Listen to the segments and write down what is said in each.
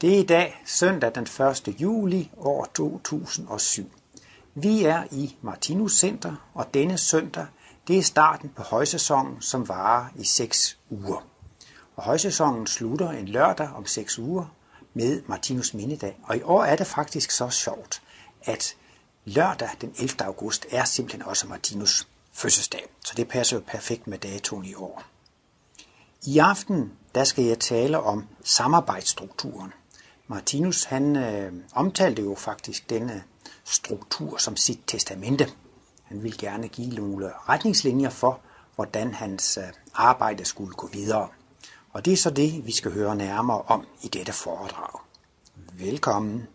Det er i dag søndag den 1. juli år 2007. Vi er i Martinus Center, og denne søndag det er starten på højsæsonen, som varer i 6 uger. Og højsæsonen slutter en lørdag om 6 uger med Martinus Mindedag. Og i år er det faktisk så sjovt, at lørdag den 11. august er simpelthen også Martinus fødselsdag. Så det passer jo perfekt med datoen i år. I aften der skal jeg tale om samarbejdsstrukturen. Martinus han øh, omtalte jo faktisk denne struktur som sit testamente. Han ville gerne give nogle retningslinjer for, hvordan hans øh, arbejde skulle gå videre. Og det er så det, vi skal høre nærmere om i dette foredrag. Velkommen.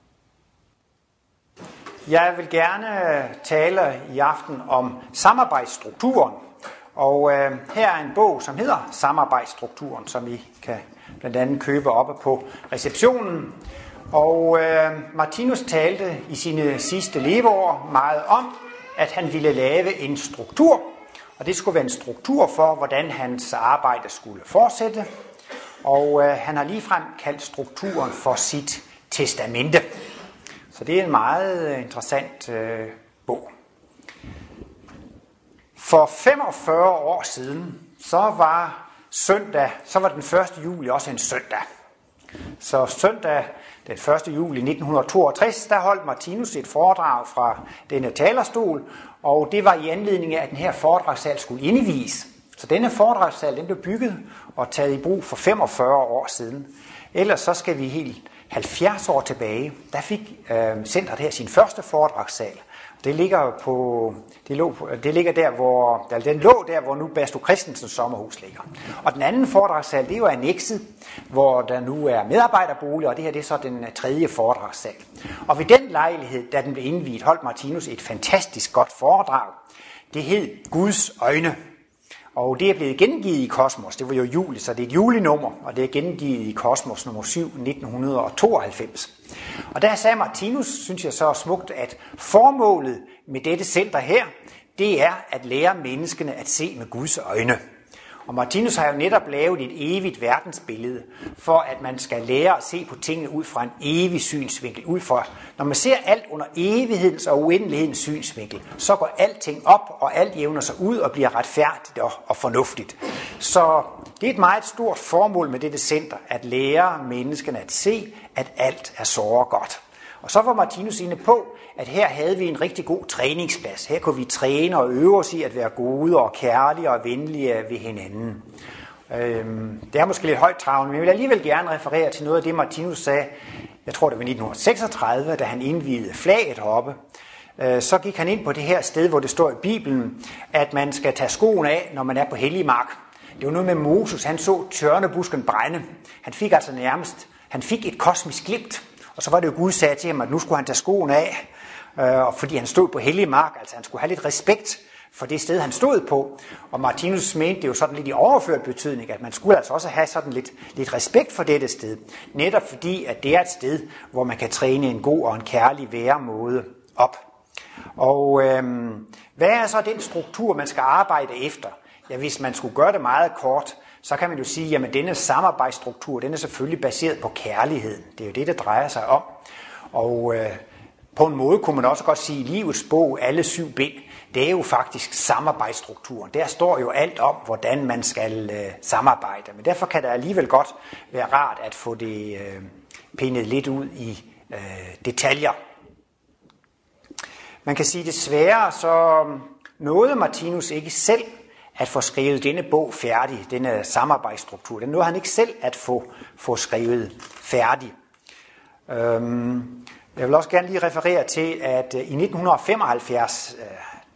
Jeg vil gerne øh, tale i aften om samarbejdsstrukturen. Og øh, her er en bog, som hedder Samarbejdsstrukturen, som I kan blandt andet købe oppe på receptionen. Og øh, Martinus talte i sine sidste leveår meget om, at han ville lave en struktur, og det skulle være en struktur for, hvordan hans arbejde skulle fortsætte. Og øh, han har ligefrem kaldt strukturen for sit testamente. Så det er en meget øh, interessant øh, bog. For 45 år siden, så var søndag, så var den 1. juli også en søndag. Så søndag den 1. juli 1962, der holdt Martinus et foredrag fra denne talerstol, og det var i anledning af, at den her foredragssal skulle indvies. Så denne foredragssal den blev bygget og taget i brug for 45 år siden. Ellers så skal vi helt 70 år tilbage, der fik øh, centret her sin første foredragssal. Det ligger, på, det, lå, det ligger der, hvor, den lå der, hvor nu Basto Christensens sommerhus ligger. Og den anden foredragssal, det er jo annexet, hvor der nu er medarbejderbolig, og det her det er så den øh, tredje foredragssal. Og ved den lejlighed, da den blev indviet, holdt Martinus et fantastisk godt foredrag. Det hed Guds øjne. Og det er blevet gengivet i Kosmos. Det var jo juli, så det er et julinummer, og det er gengivet i Kosmos nummer 7, 1992. Og der sagde Martinus, synes jeg så smukt, at formålet med dette center her, det er at lære menneskene at se med Guds øjne. Og Martinus har jo netop lavet et evigt verdensbillede, for at man skal lære at se på tingene ud fra en evig synsvinkel. Ud fra, når man ser alt under evighedens og uendelighedens synsvinkel, så går alting op, og alt jævner sig ud og bliver retfærdigt og, og fornuftigt. Så det er et meget stort formål med dette center, at lære menneskene at se, at alt er så godt. Og så var Martinus inde på, at her havde vi en rigtig god træningsplads. Her kunne vi træne og øve os i at være gode og kærlige og venlige ved hinanden. Øhm, det er måske lidt højt travlt, men jeg vil alligevel gerne referere til noget af det, Martinus sagde, jeg tror det var 1936, da han indvidede flaget heroppe. Øh, så gik han ind på det her sted, hvor det står i Bibelen, at man skal tage skoen af, når man er på hellig mark. Det var noget med Moses, han så tørnebusken brænde. Han fik altså nærmest, han fik et kosmisk glimt, og så var det jo Gud sagde til ham, at nu skulle han tage skoen af, Øh, og fordi han stod på hellig mark, altså han skulle have lidt respekt for det sted, han stod på. Og Martinus mente det jo sådan lidt i overført betydning, at man skulle altså også have sådan lidt, lidt respekt for dette sted. Netop fordi, at det er et sted, hvor man kan træne en god og en kærlig væremåde op. Og øhm, hvad er så den struktur, man skal arbejde efter? Ja, hvis man skulle gøre det meget kort, så kan man jo sige, at denne samarbejdsstruktur, den er selvfølgelig baseret på kærligheden. Det er jo det, det drejer sig om. Og øh, på en måde kunne man også godt sige, at livets bog, alle syv bind, det er jo faktisk samarbejdsstrukturen. Der står jo alt om, hvordan man skal øh, samarbejde. Men derfor kan det alligevel godt være rart at få det øh, pindet lidt ud i øh, detaljer. Man kan sige desværre, så øh, nåede Martinus ikke selv at få skrevet denne bog færdig, denne samarbejdsstruktur. Den nåede han ikke selv at få, få skrevet færdig. Øhm, jeg vil også gerne lige referere til, at øh, i 1975, øh,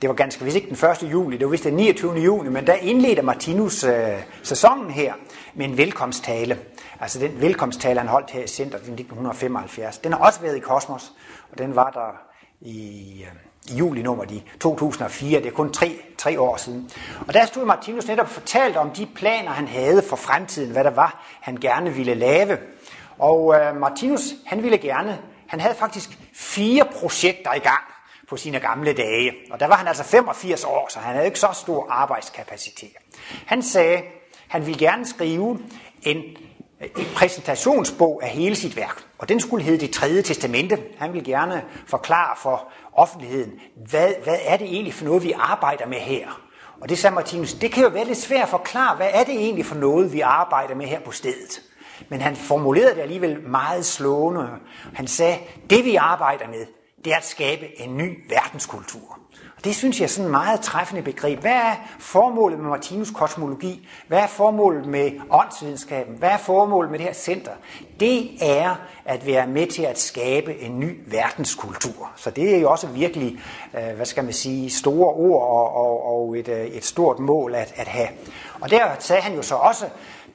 det var ganske vist ikke den 1. juli, det var vist den 29. juni, men der indledte Martinus øh, sæsonen her med en velkomsttale. Altså den velkomsttale, han holdt her i centret i 1975. Den har også været i Kosmos, og den var der i, øh, i juli-nummer i 2004. Det er kun tre, tre år siden. Og der stod Martinus netop fortalt om de planer, han havde for fremtiden, hvad der var, han gerne ville lave. Og øh, Martinus, han ville gerne, han havde faktisk fire projekter i gang på sine gamle dage. Og der var han altså 85 år, så han havde ikke så stor arbejdskapacitet. Han sagde, han ville gerne skrive en en præsentationsbog af hele sit værk, og den skulle hedde Det tredje testamente. Han vil gerne forklare for offentligheden, hvad, hvad er det egentlig for noget, vi arbejder med her? Og det sagde Martinus, det kan jo være lidt svært at forklare, hvad er det egentlig for noget, vi arbejder med her på stedet. Men han formulerede det alligevel meget slående. Han sagde, det vi arbejder med, det er at skabe en ny verdenskultur. Og det synes jeg er sådan et meget træffende begreb. Hvad er formålet med Martinus kosmologi? Hvad er formålet med åndsvidenskaben? Hvad er formålet med det her center? Det er at være med til at skabe en ny verdenskultur. Så det er jo også virkelig, øh, hvad skal man sige, store ord og, og, og et, øh, et stort mål at, at have. Og der sagde han jo så også,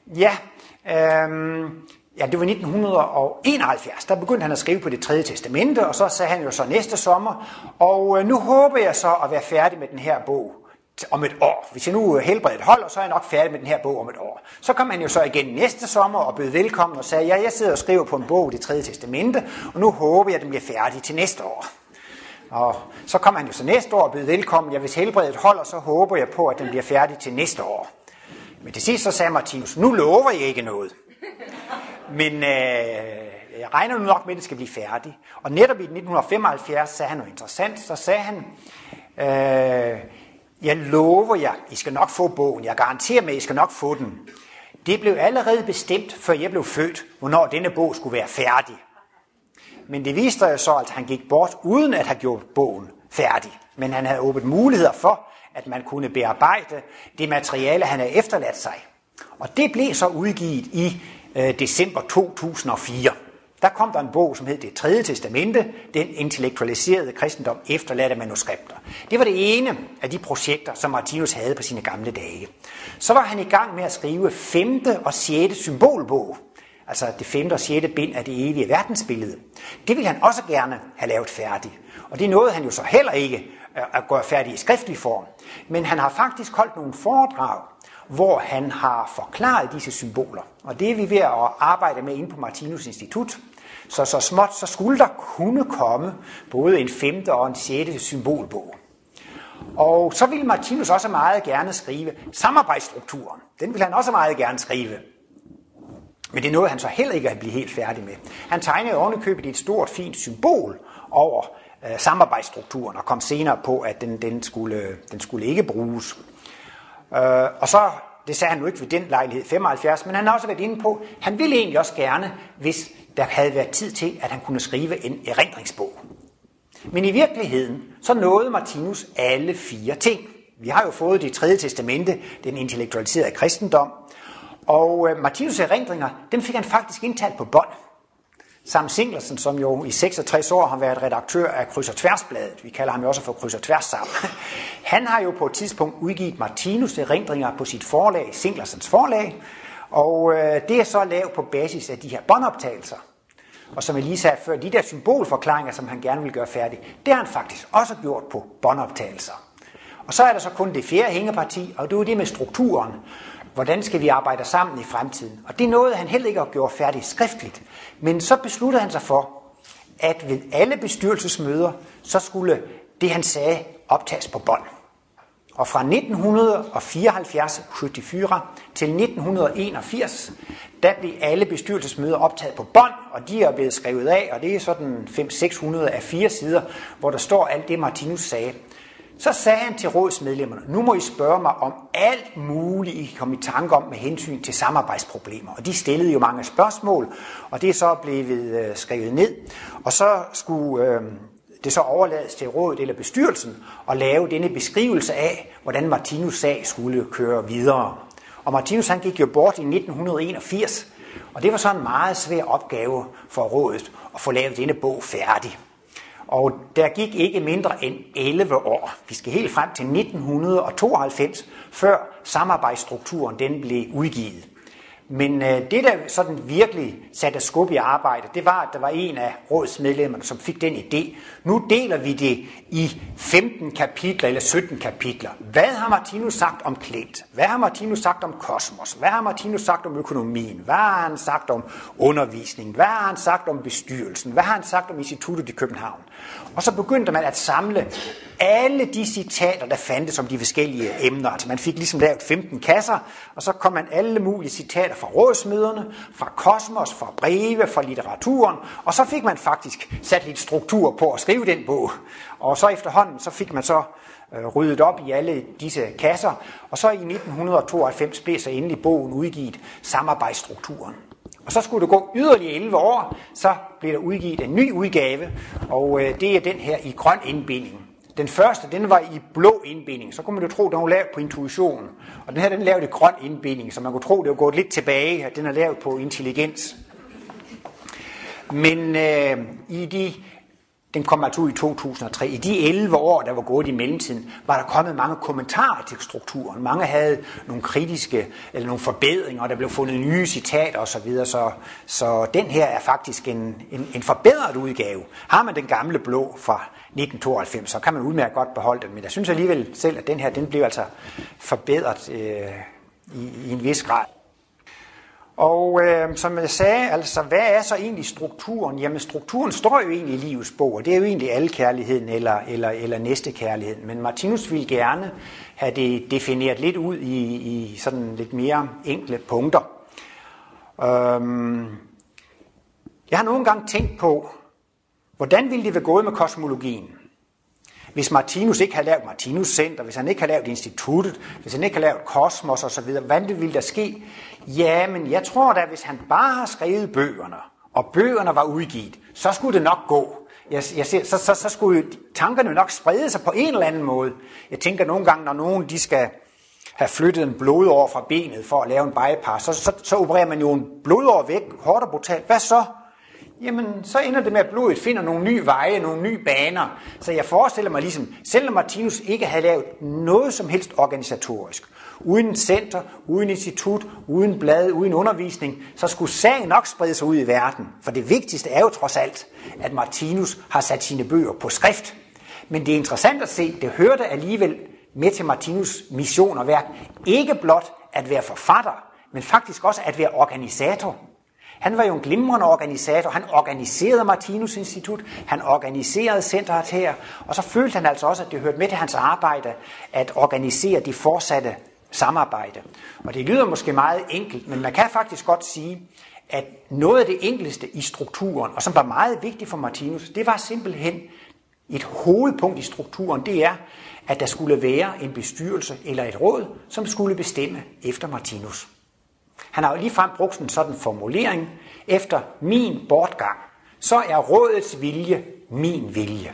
ja, øhm, ja, det var 1971, der begyndte han at skrive på det tredje testamente, og så sagde han jo så næste sommer, og øh, nu håber jeg så at være færdig med den her bog om et år. Hvis jeg nu øh, helbredet holder, så er jeg nok færdig med den her bog om et år. Så kom han jo så igen næste sommer og bød velkommen og sagde, ja, jeg sidder og skriver på en bog, det tredje testamente, og nu håber jeg, at den bliver færdig til næste år. Og så kom han jo så næste år og bød velkommen, ja, hvis helbredet holder, så håber jeg på, at den bliver færdig til næste år. Men til sidst så sagde Martinus, nu lover jeg ikke noget. Men øh, jeg regner nu nok med, at det skal blive færdigt. Og netop i 1975 sagde han noget interessant. Så sagde han, øh, jeg lover jer, I skal nok få bogen. Jeg garanterer med, at I skal nok få den. Det blev allerede bestemt, før jeg blev født, hvornår denne bog skulle være færdig. Men det viste sig så, at han gik bort uden at have gjort bogen færdig. Men han havde åbnet muligheder for, at man kunne bearbejde det materiale, han havde efterladt sig. Og det blev så udgivet i øh, december 2004. Der kom der en bog, som hed Det tredje testamente, den intellektualiserede kristendom efterladte manuskripter. Det var det ene af de projekter, som Martinus havde på sine gamle dage. Så var han i gang med at skrive femte og sjette symbolbog, altså det femte og sjette bind af det evige verdensbillede. Det ville han også gerne have lavet færdigt. Og det nåede han jo så heller ikke at gøre færdig i skriftlig form. Men han har faktisk holdt nogle foredrag, hvor han har forklaret disse symboler. Og det er vi ved at arbejde med inde på Martinus Institut. Så så småt, så skulle der kunne komme både en femte og en sjette symbolbog. Og så ville Martinus også meget gerne skrive samarbejdsstrukturen. Den vil han også meget gerne skrive. Men det er noget, han så heller ikke at blive helt færdig med. Han tegnede ovenikøbet et stort, fint symbol over øh, samarbejdsstrukturen, og kom senere på, at den, den, skulle, den skulle ikke bruges. Øh, og så, det sagde han jo ikke ved den lejlighed 75, men han har også været inde på, han ville egentlig også gerne, hvis der havde været tid til, at han kunne skrive en erindringsbog. Men i virkeligheden, så nåede Martinus alle fire ting. Vi har jo fået det tredje testamente, den intellektualiserede kristendom, og øh, Martinus' erindringer, dem fik han faktisk indtalt på bånd. Sam Singlersen, som jo i 66 år har været redaktør af Kryds og Tværsbladet, vi kalder ham jo også for Kryds og Tværs sammen, han har jo på et tidspunkt udgivet Martinus' erindringer på sit forlag, Singlersens forlag, og øh, det er så lavet på basis af de her båndoptagelser. Og som jeg lige sagde før, de der symbolforklaringer, som han gerne vil gøre færdig, det har han faktisk også gjort på båndoptagelser. Og så er der så kun det fjerde hængeparti, og det er det med strukturen. Hvordan skal vi arbejde sammen i fremtiden? Og det nåede han heller ikke at gøre færdigt skriftligt. Men så besluttede han sig for, at ved alle bestyrelsesmøder, så skulle det, han sagde, optages på bånd. Og fra 1974 74 til 1981, der blev alle bestyrelsesmøder optaget på bånd, og de er blevet skrevet af, og det er sådan 500-600 af fire sider, hvor der står alt det, Martinus sagde. Så sagde han til rådsmedlemmerne, nu må I spørge mig om alt muligt, I kan komme i tanke om med hensyn til samarbejdsproblemer. Og de stillede jo mange spørgsmål, og det er så blevet øh, skrevet ned. Og så skulle øh, det så overlades til rådet eller bestyrelsen at lave denne beskrivelse af, hvordan Martinus sag skulle køre videre. Og Martinus han gik jo bort i 1981, og det var så en meget svær opgave for rådet at få lavet denne bog færdig. Og der gik ikke mindre end 11 år. Vi skal helt frem til 1992, før samarbejdsstrukturen den blev udgivet. Men øh, det, der sådan virkelig satte skub i arbejdet, det var, at der var en af rådsmedlemmerne, som fik den idé. Nu deler vi det i 15 kapitler eller 17 kapitler. Hvad har Martinus sagt om Klint? Hvad har Martinus sagt om kosmos? Hvad har Martinus sagt om økonomien? Hvad har han sagt om undervisning? Hvad har han sagt om bestyrelsen? Hvad har han sagt om instituttet i København? Og så begyndte man at samle alle de citater, der fandtes om de forskellige emner. Altså man fik ligesom lavet 15 kasser, og så kom man alle mulige citater fra rådsmøderne, fra kosmos, fra breve, fra litteraturen, og så fik man faktisk sat lidt struktur på at skrive den bog. Og så efterhånden, så fik man så øh, ryddet op i alle disse kasser, og så i 1992 blev så endelig bogen udgivet, Samarbejdsstrukturen. Og så skulle det gå yderligere 11 år, så blev der udgivet en ny udgave, og øh, det er den her i grøn indbinding. Den første, den var i blå indbinding, så kunne man jo tro, den var lavet på intuition. Og den her, den lavede i grøn indbinding, så man kunne tro, det var gået lidt tilbage, at den er lavet på intelligens. Men øh, i de den kom altså ud i 2003. I de 11 år, der var gået i mellemtiden, var der kommet mange kommentarer til strukturen. Mange havde nogle kritiske, eller nogle forbedringer, og der blev fundet nye citater osv. Så, så den her er faktisk en, en, en forbedret udgave. Har man den gamle blå fra 1992, så kan man udmærket godt beholde den. Men jeg synes alligevel selv, at den her, den blev altså forbedret øh, i, i en vis grad. Og øh, som jeg sagde, altså hvad er så egentlig strukturen? Jamen strukturen står jo egentlig i livets bog, og det er jo egentlig alle kærligheden eller, eller, eller næste kærligheden. Men Martinus ville gerne have det defineret lidt ud i, i sådan lidt mere enkle punkter. Øhm, jeg har nogle gange tænkt på, hvordan ville det være gået med kosmologien? Hvis Martinus ikke havde lavet Martinus Center, hvis han ikke havde lavet instituttet, hvis han ikke havde lavet kosmos osv., hvad ville der ske? Ja, men jeg tror da, hvis han bare har skrevet bøgerne, og bøgerne var udgivet, så skulle det nok gå. Jeg, jeg ser, så, så, så skulle tankerne nok sprede sig på en eller anden måde. Jeg tænker nogle gange, når nogen de skal have flyttet en blodår fra benet for at lave en bypass, så, så, så opererer man jo en blodår væk, hårdt og brutalt. Hvad så? Jamen så ender det med, at blodet finder nogle nye veje, nogle nye baner. Så jeg forestiller mig ligesom, selvom Martinus ikke havde lavet noget som helst organisatorisk, uden center, uden institut, uden blad, uden undervisning, så skulle sagen nok sprede sig ud i verden. For det vigtigste er jo trods alt, at Martinus har sat sine bøger på skrift. Men det er interessant at se, det hørte alligevel med til Martinus mission og værk, ikke blot at være forfatter, men faktisk også at være organisator. Han var jo en glimrende organisator. Han organiserede Martinus Institut. Han organiserede centret her. Og så følte han altså også, at det hørte med til hans arbejde at organisere de fortsatte samarbejde. Og det lyder måske meget enkelt, men man kan faktisk godt sige, at noget af det enkleste i strukturen, og som var meget vigtigt for Martinus, det var simpelthen et hovedpunkt i strukturen, det er, at der skulle være en bestyrelse eller et råd, som skulle bestemme efter Martinus. Han har jo ligefrem brugt en sådan formulering, efter min bortgang, så er rådets vilje min vilje.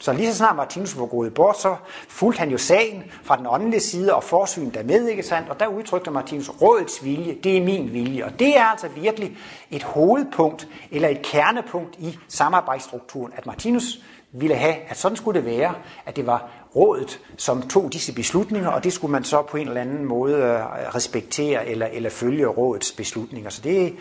Så lige så snart Martinus var gået bort, så fulgte han jo sagen fra den åndelige side og forsyn dermed, ikke sandt? Og der udtrykte Martinus, rådets vilje, det er min vilje. Og det er altså virkelig et hovedpunkt, eller et kernepunkt i samarbejdsstrukturen, at Martinus ville have, at sådan skulle det være, at det var rådet, som tog disse beslutninger, og det skulle man så på en eller anden måde øh, respektere eller, eller følge rådets beslutninger. Så det,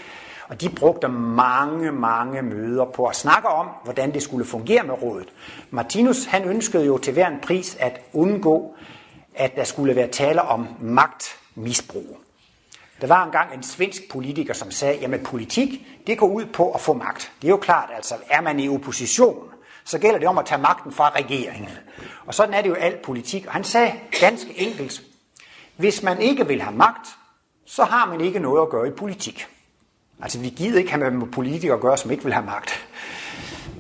og de brugte mange, mange møder på at snakke om, hvordan det skulle fungere med rådet. Martinus han ønskede jo til hver en pris at undgå, at der skulle være tale om magtmisbrug. Der var engang en svensk politiker, som sagde, jamen politik, det går ud på at få magt. Det er jo klart, altså er man i opposition, så gælder det om at tage magten fra regeringen. Og sådan er det jo alt politik. Og han sagde ganske enkelt, hvis man ikke vil have magt, så har man ikke noget at gøre i politik. Altså vi gider ikke have med politikere at gøre, som ikke vil have magt.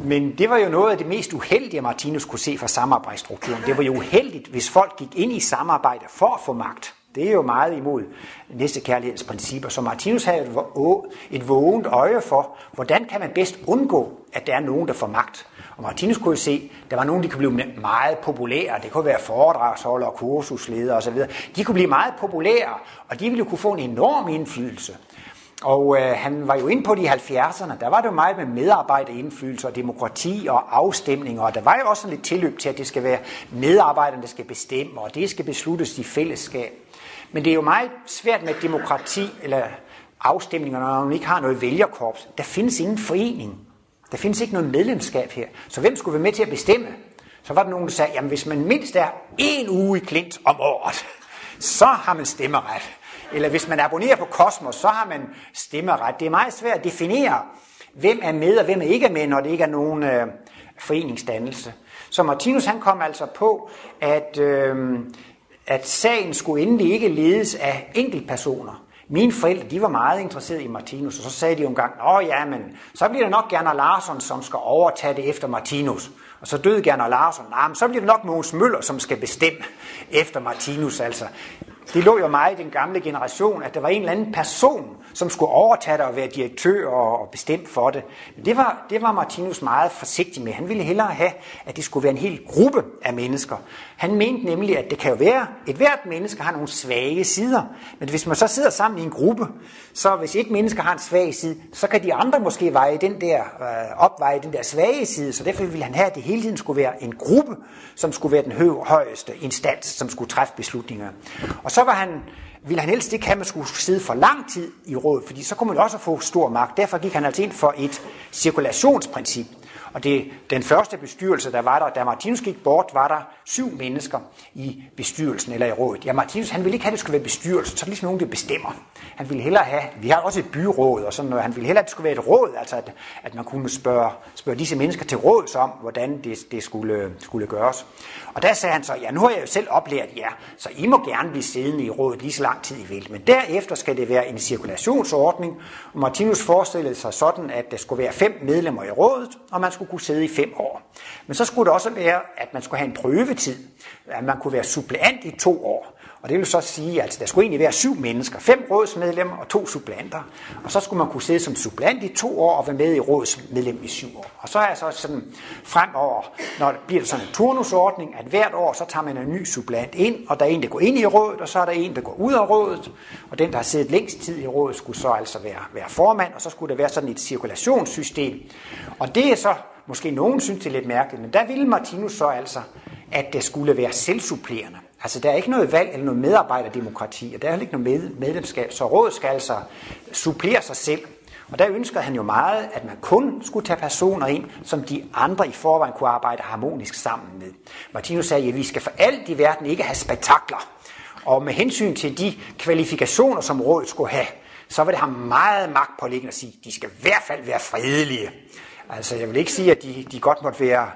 Men det var jo noget af det mest uheldige, Martinus kunne se fra samarbejdsstrukturen. Det var jo uheldigt, hvis folk gik ind i samarbejde for at få magt. Det er jo meget imod næste kærlighedens principper. Så Martinus havde et vågent øje for, hvordan kan man bedst undgå, at der er nogen, der får magt. Og Martinus kunne jo se, at der var nogen, der kunne blive meget populære. Det kunne være foredragsholdere, kursusledere osv. De kunne blive meget populære, og de ville jo kunne få en enorm indflydelse. Og øh, han var jo inde på de 70'erne, der var det jo meget med medarbejderindflydelse og demokrati og afstemninger, og der var jo også lidt tilløb til, at det skal være medarbejderne, der skal bestemme, og det skal besluttes i fællesskab. Men det er jo meget svært med demokrati eller afstemninger, når man ikke har noget vælgerkorps. Der findes ingen forening. Der findes ikke noget medlemskab her. Så hvem skulle være med til at bestemme? Så var der nogen, der sagde, jamen hvis man mindst er en uge i klint om året, så har man stemmeret. Eller hvis man abonnerer på Kosmos, så har man stemmeret. Det er meget svært at definere, hvem er med og hvem er ikke med, når det ikke er nogen øh, foreningsdannelse. Så Martinus han kom altså på, at, øh, at sagen skulle endelig ikke ledes af enkeltpersoner. Mine forældre, de var meget interesserede i Martinus, og så sagde de jo engang, åh ja, men så bliver det nok Gerner Larsson, som skal overtage det efter Martinus. Og så døde Gerner Larsson. Nej, men så bliver det nok Mogens Møller, som skal bestemme efter Martinus. Altså, det lå jo meget i den gamle generation, at der var en eller anden person, som skulle overtage det og være direktør og bestemme for det. Men det var, det var Martinus meget forsigtig med. Han ville hellere have, at det skulle være en hel gruppe af mennesker. Han mente nemlig, at det kan jo være, et hvert menneske har nogle svage sider. Men hvis man så sidder sammen i en gruppe, så hvis et menneske har en svag side, så kan de andre måske veje den der, øh, opveje den der svage side. Så derfor ville han have, at det hele tiden skulle være en gruppe, som skulle være den højeste instans, som skulle træffe beslutninger. Og så var han, ville han helst ikke have, at man skulle sidde for lang tid i rådet, fordi så kunne man også få stor magt. Derfor gik han altså ind for et cirkulationsprincip. Og det, den første bestyrelse, der var der, da Martinus gik bort, var der syv mennesker i bestyrelsen eller i rådet. Ja, Martinus, han ville ikke have, at det skulle være bestyrelse, så er det ligesom nogen, der bestemmer. Han ville hellere have, vi har også et byråd og sådan noget, han ville hellere, at det skulle være et råd, altså at, at man kunne spørge, spørge disse mennesker til råds om, hvordan det, det skulle, skulle gøres. Og der sagde han så, ja, nu har jeg jo selv oplært jer, så I må gerne blive siddende i rådet lige så lang tid I vil. Men derefter skal det være en cirkulationsordning, og Martinus forestillede sig sådan, at der skulle være fem medlemmer i rådet, og man skulle kunne sidde i fem år. Men så skulle det også være, at man skulle have en prøvetid, at man kunne være suppleant i to år. Og det vil så sige, at der skulle egentlig være syv mennesker, fem rådsmedlemmer og to suppleanter. Og så skulle man kunne sidde som suppleant i to år og være med i rådsmedlem i syv år. Og så er så sådan fremover, når det bliver sådan en turnusordning, at hvert år så tager man en ny suppleant ind, og der er en, der går ind i rådet, og så er der en, der går ud af rådet. Og den, der har siddet længst tid i rådet, skulle så altså være, være formand, og så skulle der være sådan et cirkulationssystem. Og det er så, måske nogen synes det er lidt mærkeligt, men der ville Martinus så altså, at det skulle være selvsupplerende. Altså, der er ikke noget valg eller noget medarbejderdemokrati, og der er ikke noget medlemskab, så rådet skal altså supplere sig selv. Og der ønskede han jo meget, at man kun skulle tage personer ind, som de andre i forvejen kunne arbejde harmonisk sammen med. Martinus sagde, at vi skal for alt i verden ikke have spektakler. Og med hensyn til de kvalifikationer, som rådet skulle have, så var det ham meget magt magtpåliggende at sige, at de skal i hvert fald være fredelige. Altså, jeg vil ikke sige, at de, de godt måtte være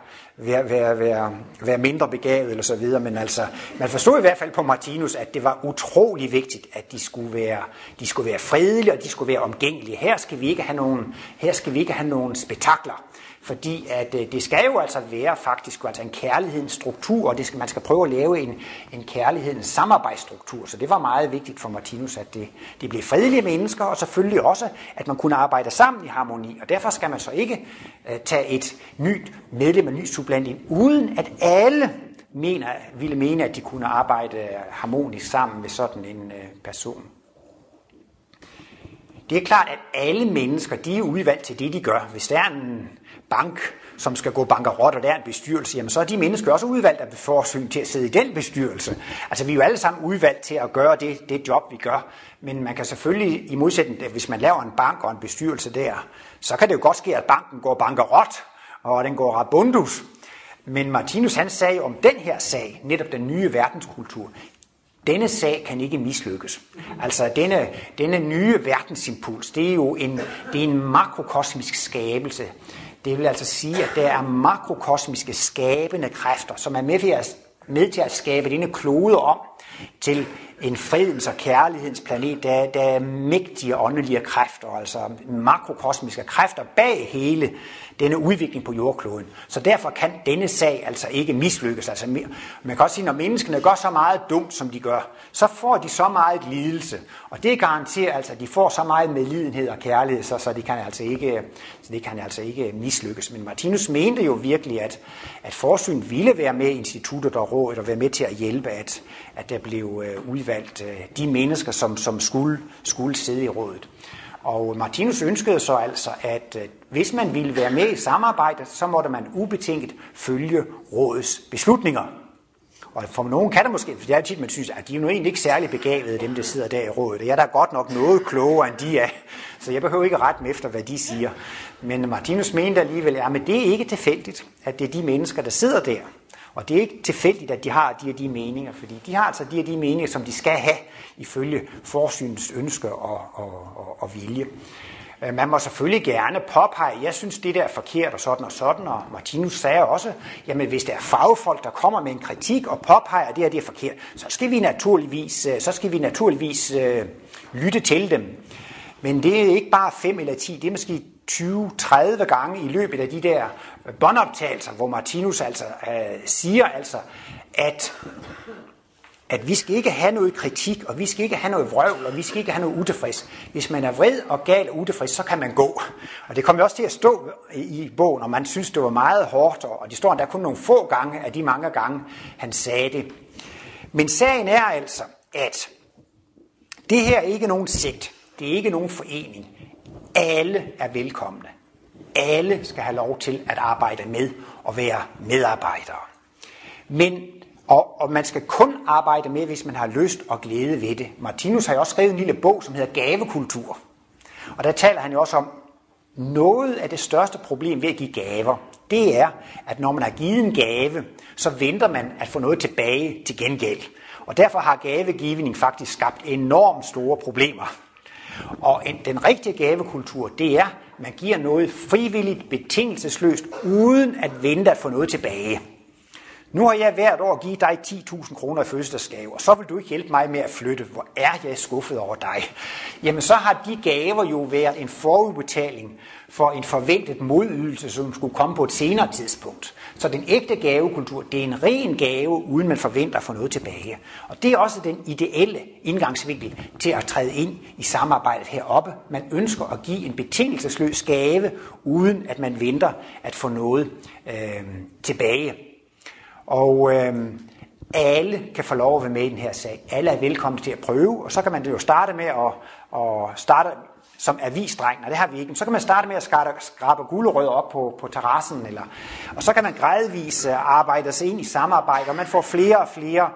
være, være, være, være mindre begavet eller så videre, men altså, man forstod i hvert fald på Martinus, at det var utrolig vigtigt, at de skulle være, de skulle være fredelige, og de skulle være omgængelige. Her skal vi ikke have nogen, her skal vi ikke have nogen spektakler. Fordi at øh, det skal jo altså være faktisk altså en kærlighedens struktur, og det skal, man skal prøve at lave en, en kærlighedens samarbejdsstruktur. Så det var meget vigtigt for Martinus, at det, det blev fredelige mennesker, og selvfølgelig også, at man kunne arbejde sammen i harmoni. Og derfor skal man så ikke uh, tage et nyt medlem, en ny supplant ind, uden at alle mener, ville mene, at de kunne arbejde harmonisk sammen med sådan en uh, person. Det er klart, at alle mennesker, de er udvalgt til det, de gør. Hvis der er en bank, som skal gå bankerot, og der er en bestyrelse, jamen så er de mennesker også udvalgt af forsyn til at sidde i den bestyrelse. Altså vi er jo alle sammen udvalgt til at gøre det, det job, vi gør. Men man kan selvfølgelig, i modsætning til, hvis man laver en bank og en bestyrelse der, så kan det jo godt ske, at banken går bankerot, og den går rabundus. Men Martinus han sagde om den her sag, netop den nye verdenskultur, denne sag kan ikke mislykkes. Altså denne, denne nye verdensimpuls, det er jo en, det er en makrokosmisk skabelse. Det vil altså sige, at der er makrokosmiske skabende kræfter, som er med til at, med til at skabe denne klode om til en fredens og kærlighedens planet. Der, der er mægtige åndelige kræfter, altså makrokosmiske kræfter bag hele denne udvikling på jordkloden. Så derfor kan denne sag altså ikke mislykkes. Altså, man kan også sige, når menneskene gør så meget dumt, som de gør, så får de så meget lidelse. Og det garanterer altså, at de får så meget medlidenhed og kærlighed, så, så, de kan altså ikke, så det kan altså ikke mislykkes. Men Martinus mente jo virkelig, at, at forsyn ville være med i instituttet og rådet og være med til at hjælpe, at, at der blev øh, udviklet udvalgt øh, de mennesker, som, som skulle, skulle sidde i rådet. Og Martinus ønskede så altså, at øh, hvis man ville være med i samarbejdet, så måtte man ubetinget følge rådets beslutninger. Og for nogen kan det måske, for det er tit, man synes, at de er jo egentlig ikke særlig begavede, dem der sidder der i rådet. Jeg er da godt nok noget klogere, end de er, så jeg behøver ikke ret rette efter, hvad de siger. Men Martinus mente alligevel, at det er ikke tilfældigt, at det er de mennesker, der sidder der. Og det er ikke tilfældigt, at de har de og de meninger, fordi de har altså de og de meninger, som de skal have ifølge forsynets ønsker og, og, og, og vilje. Øh, man må selvfølgelig gerne påpege, jeg synes, det der er forkert og sådan og sådan, og Martinus sagde også, jamen hvis der er fagfolk, der kommer med en kritik og påpeger, at det her det er forkert, så skal vi naturligvis, øh, så skal vi naturligvis øh, lytte til dem. Men det er ikke bare 5 eller 10, det er måske 20-30 gange i løbet af de der båndoptagelser, hvor Martinus altså øh, siger altså, at at vi skal ikke have noget kritik, og vi skal ikke have noget vrøvl, og vi skal ikke have noget utilfreds. Hvis man er vred og gal og utilfreds, så kan man gå. Og det kommer også til at stå i bogen, og man synes, det var meget hårdt, og det står der kun nogle få gange af de mange gange, han sagde det. Men sagen er altså, at det her er ikke nogen sigt, det er ikke nogen forening. Alle er velkomne. Alle skal have lov til at arbejde med og være medarbejdere. Men og, og man skal kun arbejde med, hvis man har lyst og glæde ved det. Martinus har jo også skrevet en lille bog, som hedder Gavekultur. Og der taler han jo også om, noget af det største problem ved at give gaver, det er, at når man har givet en gave, så venter man at få noget tilbage til gengæld. Og derfor har gavegivning faktisk skabt enormt store problemer. Og en, den rigtige gavekultur, det er, man giver noget frivilligt, betingelsesløst, uden at vente at få noget tilbage. Nu har jeg hvert år givet dig 10.000 kroner i fødselsdagsgave, og så vil du ikke hjælpe mig med at flytte. Hvor er jeg skuffet over dig? Jamen så har de gaver jo været en forudbetaling for en forventet modydelse, som skulle komme på et senere tidspunkt. Så den ægte gavekultur, det er en ren gave, uden man forventer at få noget tilbage. Og det er også den ideelle indgangsvinkel til at træde ind i samarbejdet heroppe. Man ønsker at give en betingelsesløs gave, uden at man venter at få noget øh, tilbage. Og øh, alle kan få lov at være med i den her sag. Alle er velkommen til at prøve, og så kan man jo starte med at, at starte som avisdreng, og det har vi ikke. Så kan man starte med at skrabe, gulerødder op på, på terrassen, eller, og så kan man gradvist arbejde sig ind i samarbejde, og man får flere og flere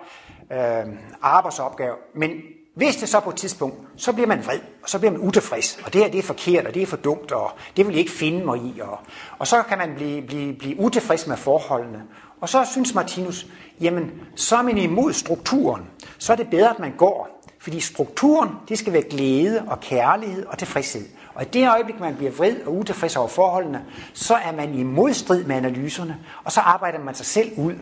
øh, arbejdsopgaver. Men hvis det så på et tidspunkt, så bliver man vred, og så bliver man utilfreds, og det her det er forkert, og det er for dumt, og det vil jeg ikke finde mig i. Og, og så kan man blive, blive, blive utilfreds med forholdene. Og så synes Martinus, jamen, så er man imod strukturen. Så er det bedre, at man går. Fordi strukturen, det skal være glæde og kærlighed og tilfredshed. Og i det øjeblik, man bliver vred og utilfreds over forholdene, så er man i modstrid med analyserne, og så arbejder man sig selv ud.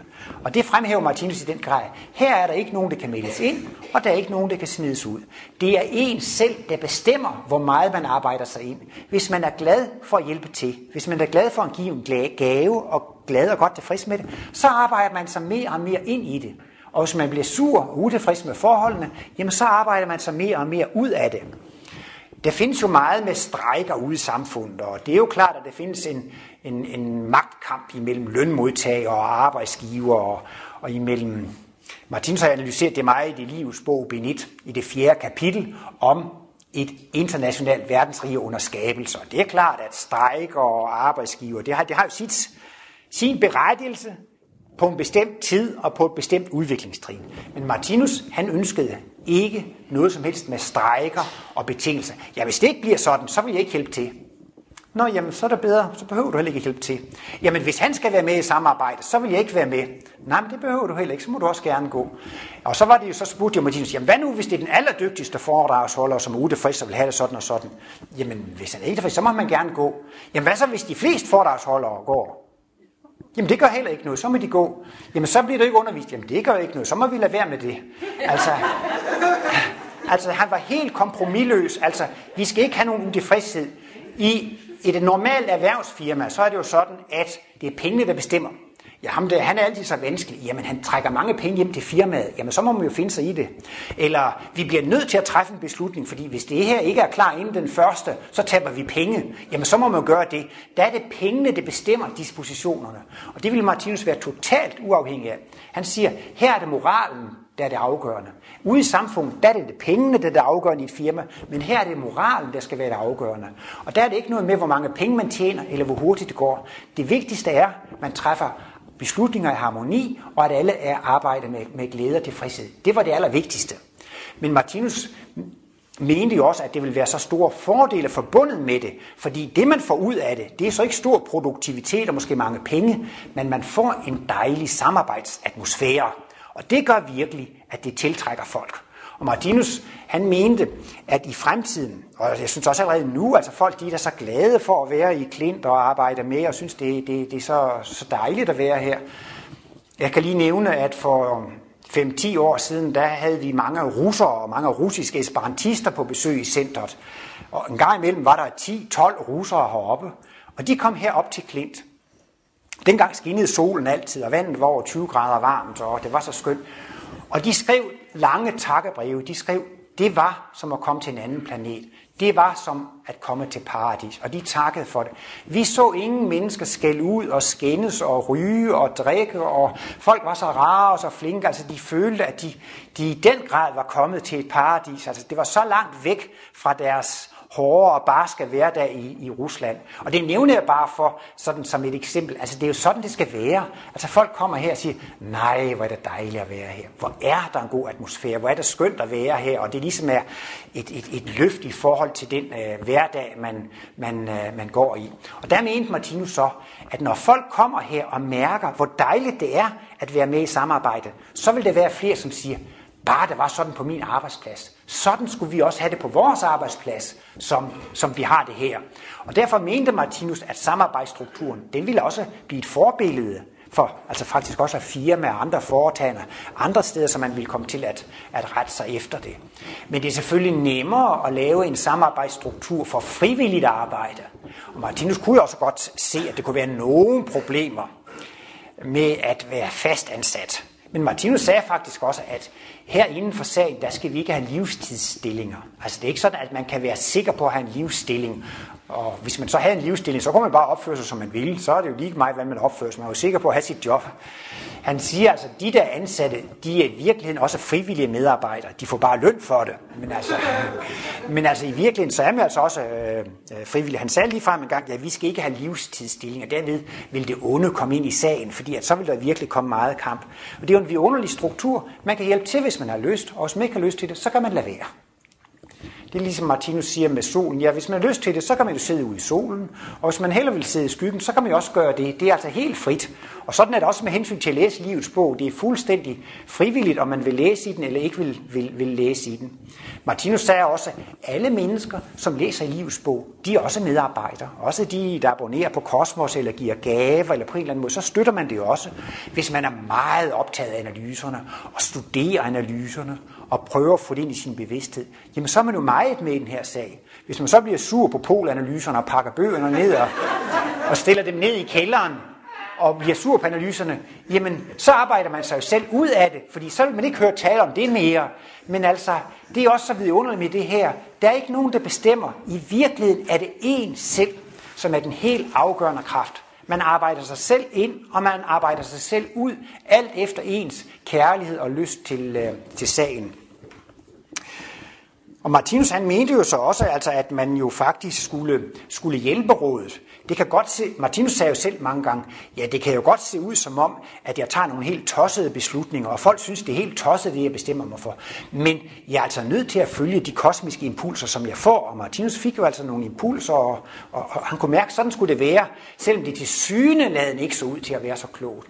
Og det fremhæver Martinus i den grad. Her er der ikke nogen, der kan meldes ind, og der er ikke nogen, der kan smides ud. Det er en selv, der bestemmer, hvor meget man arbejder sig ind. Hvis man er glad for at hjælpe til, hvis man er glad for at give en gave og glad og godt tilfreds med det, så arbejder man sig mere og mere ind i det. Og hvis man bliver sur og utilfreds med forholdene, jamen så arbejder man sig mere og mere ud af det. Der findes jo meget med strejker ude i samfundet, og det er jo klart, at der findes en, en, en magtkamp imellem lønmodtagere og arbejdsgiver, og, og imellem... Martinus har analyseret det meget i det livs bog Benit, i det fjerde kapitel, om et internationalt verdensrige under skabelse. Det er klart, at strejker og arbejdsgiver, det har, det har jo sit, sin berettigelse på en bestemt tid og på et bestemt udviklingstrin. Men Martinus, han ønskede ikke noget som helst med strejker og betingelser. Ja, hvis det ikke bliver sådan, så vil jeg ikke hjælpe til. Nå, jamen, så er det bedre, så behøver du heller ikke hjælpe til. Jamen, hvis han skal være med i samarbejdet, så vil jeg ikke være med. Nej, men det behøver du heller ikke, så må du også gerne gå. Og så var det jo, så spurgte jeg Martinus, jamen hvad nu, hvis det er den allerdygtigste foredragsholder, som er utilfreds og vil have det sådan og sådan? Jamen, hvis han er ikke så må man gerne gå. Jamen, hvad så, hvis de fleste foredragsholdere går? Jamen det gør heller ikke noget, så må de gå. Jamen så bliver du ikke undervist. Jamen det gør ikke noget, så må vi lade være med det. Altså, altså han var helt kompromilløs. Altså, vi skal ikke have nogen utilfredshed. I et normalt erhvervsfirma, så er det jo sådan, at det er pengene, der bestemmer. Ja, ham der, han er altid så vanskelig. Jamen, han trækker mange penge hjem til firmaet. Jamen, så må man jo finde sig i det. Eller, vi bliver nødt til at træffe en beslutning, fordi hvis det her ikke er klar inden den første, så taber vi penge. Jamen, så må man jo gøre det. Der er det pengene, der bestemmer dispositionerne. Og det vil Martinus være totalt uafhængig af. Han siger, her er det moralen, der er det afgørende. Ude i samfundet, der er det, det pengene, der er det afgørende i et firma, men her er det moralen, der skal være det afgørende. Og der er det ikke noget med, hvor mange penge man tjener, eller hvor hurtigt det går. Det vigtigste er, at man træffer beslutninger i harmoni, og at alle er arbejdet med, med glæde og tilfredshed. Det var det allervigtigste. Men Martinus mente jo også, at det vil være så store fordele forbundet med det, fordi det, man får ud af det, det er så ikke stor produktivitet og måske mange penge, men man får en dejlig samarbejdsatmosfære. Og det gør virkelig, at det tiltrækker folk. Og Martinus, han mente, at i fremtiden, og jeg synes også allerede nu, altså folk de er så glade for at være i Klint og arbejde med, og synes, det, det, det er så, så dejligt at være her. Jeg kan lige nævne, at for 5-10 år siden, der havde vi mange russere og mange russiske esperantister på besøg i centret. Og en gang imellem var der 10-12 russere heroppe, og de kom herop til Klint. Dengang skinnede solen altid, og vandet var over 20 grader varmt, og det var så skønt. Og de skrev lange takkebreve. De skrev, det var som at komme til en anden planet. Det var som at komme til paradis, og de takkede for det. Vi så ingen mennesker skælde ud og skændes og ryge og drikke, og folk var så rare og så flinke, altså de følte, at de, de i den grad var kommet til et paradis. Altså det var så langt væk fra deres hårde og barske hverdag i, i Rusland. Og det nævner jeg bare for, sådan som et eksempel. Altså det er jo sådan, det skal være. Altså folk kommer her og siger, nej, hvor er det dejligt at være her. Hvor er der en god atmosfære. Hvor er det skønt at være her. Og det ligesom er et, et, et løft i forhold til den øh, hverdag, man, man, øh, man går i. Og der mente Martinus så, at når folk kommer her og mærker, hvor dejligt det er at være med i samarbejde, så vil der være flere, som siger, Bare det var sådan på min arbejdsplads. Sådan skulle vi også have det på vores arbejdsplads, som, som vi har det her. Og derfor mente Martinus, at samarbejdsstrukturen, den ville også blive et forbillede for altså faktisk også af firma og andre foretagender, andre steder, som man ville komme til at, at rette sig efter det. Men det er selvfølgelig nemmere at lave en samarbejdsstruktur for frivilligt arbejde. Og Martinus kunne jo også godt se, at det kunne være nogle problemer med at være fastansat. Men Martinus sagde faktisk også, at her inden for sagen, der skal vi ikke have livstidsstillinger. Altså det er ikke sådan, at man kan være sikker på at have en livsstilling. Og hvis man så har en livsstilling, så kan man bare opføre sig, som man vil. Så er det jo lige meget, hvad man opfører sig. Man er jo sikker på at have sit job. Han siger altså, at de der ansatte, de er i virkeligheden også frivillige medarbejdere. De får bare løn for det. Men altså, men altså i virkeligheden, så er man altså også øh, øh frivillige. Han sagde lige frem en gang, at vi skal ikke have livstidsstillinger. Derved vil det onde komme ind i sagen, fordi at så vil der virkelig komme meget kamp. Og det er jo en vidunderlig struktur. Man kan hjælpe til, hvis man har lyst, og hvis man ikke har lyst til det, så kan man lade være. Det er ligesom Martinus siger med solen. Ja, hvis man har lyst til det, så kan man jo sidde ude i solen. Og hvis man heller vil sidde i skyggen, så kan man jo også gøre det. Det er altså helt frit. Og sådan er det også med hensyn til at læse livets bog. Det er fuldstændig frivilligt, om man vil læse i den eller ikke vil, vil, vil læse i den. Martinus sagde også, at alle mennesker, som læser livets bog, de er også medarbejdere. Også de, der abonnerer på Kosmos eller giver gaver eller på en eller anden måde, så støtter man det også, hvis man er meget optaget af analyserne og studerer analyserne og prøver at få det ind i sin bevidsthed, jamen så er man jo meget med i den her sag. Hvis man så bliver sur på polanalyserne og pakker bøgerne ned og, og stiller dem ned i kælderen, og bliver sur på analyserne, jamen så arbejder man sig jo selv ud af det, fordi så vil man ikke høre tale om det mere. Men altså, det er også så vidunderligt med det her. Der er ikke nogen, der bestemmer. I virkeligheden er det en selv, som er den helt afgørende kraft. Man arbejder sig selv ind, og man arbejder sig selv ud, alt efter ens kærlighed og lyst til, øh, til sagen. Og Martinus han mente jo så også, altså, at man jo faktisk skulle, skulle hjælpe rådet. Det kan godt se, Martinus sagde jo selv mange gange, ja, det kan jo godt se ud som om, at jeg tager nogle helt tossede beslutninger, og folk synes, det er helt tosset, det jeg bestemmer mig for. Men jeg er altså nødt til at følge de kosmiske impulser, som jeg får, og Martinus fik jo altså nogle impulser, og, og, og han kunne mærke, sådan skulle det være, selvom det til syneladende ikke så ud til at være så klogt.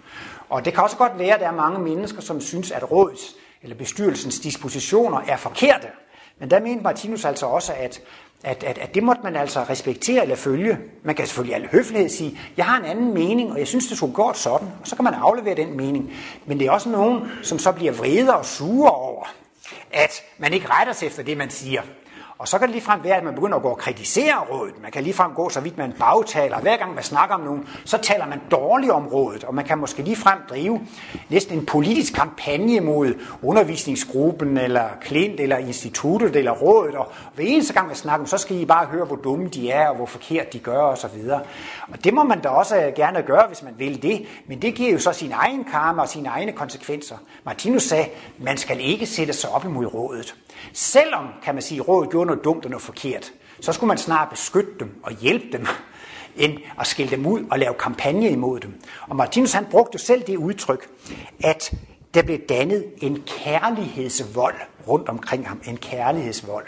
Og det kan også godt være, at der er mange mennesker, som synes, at råds eller bestyrelsens dispositioner er forkerte. Men der mente Martinus altså også, at, at, at, at det måtte man altså respektere eller følge. Man kan selvfølgelig alle høflighed sige, jeg har en anden mening, og jeg synes, det skulle godt sådan, og så kan man aflevere den mening. Men det er også nogen, som så bliver vrede og sure over, at man ikke retter sig efter det, man siger. Og så kan det ligefrem være, at man begynder at gå og kritisere rådet. Man kan ligefrem gå så vidt man bagtaler. Hver gang man snakker om nogen, så taler man dårligt om rådet. Og man kan måske ligefrem drive næsten en politisk kampagne mod undervisningsgruppen, eller klint, eller instituttet, eller rådet. Og hver eneste gang man snakker, om, så skal I bare høre, hvor dumme de er, og hvor forkert de gør, osv. Og, og det må man da også øh, gerne gøre, hvis man vil det. Men det giver jo så sin egen karma og sine egne konsekvenser. Martinus sagde, man skal ikke sætte sig op imod rådet. Selvom, kan man sige, rådet gjorde noget dumt og noget forkert, så skulle man snart beskytte dem og hjælpe dem, end at skille dem ud og lave kampagne imod dem. Og Martinus han brugte selv det udtryk, at der blev dannet en kærlighedsvold rundt omkring ham. En kærlighedsvold.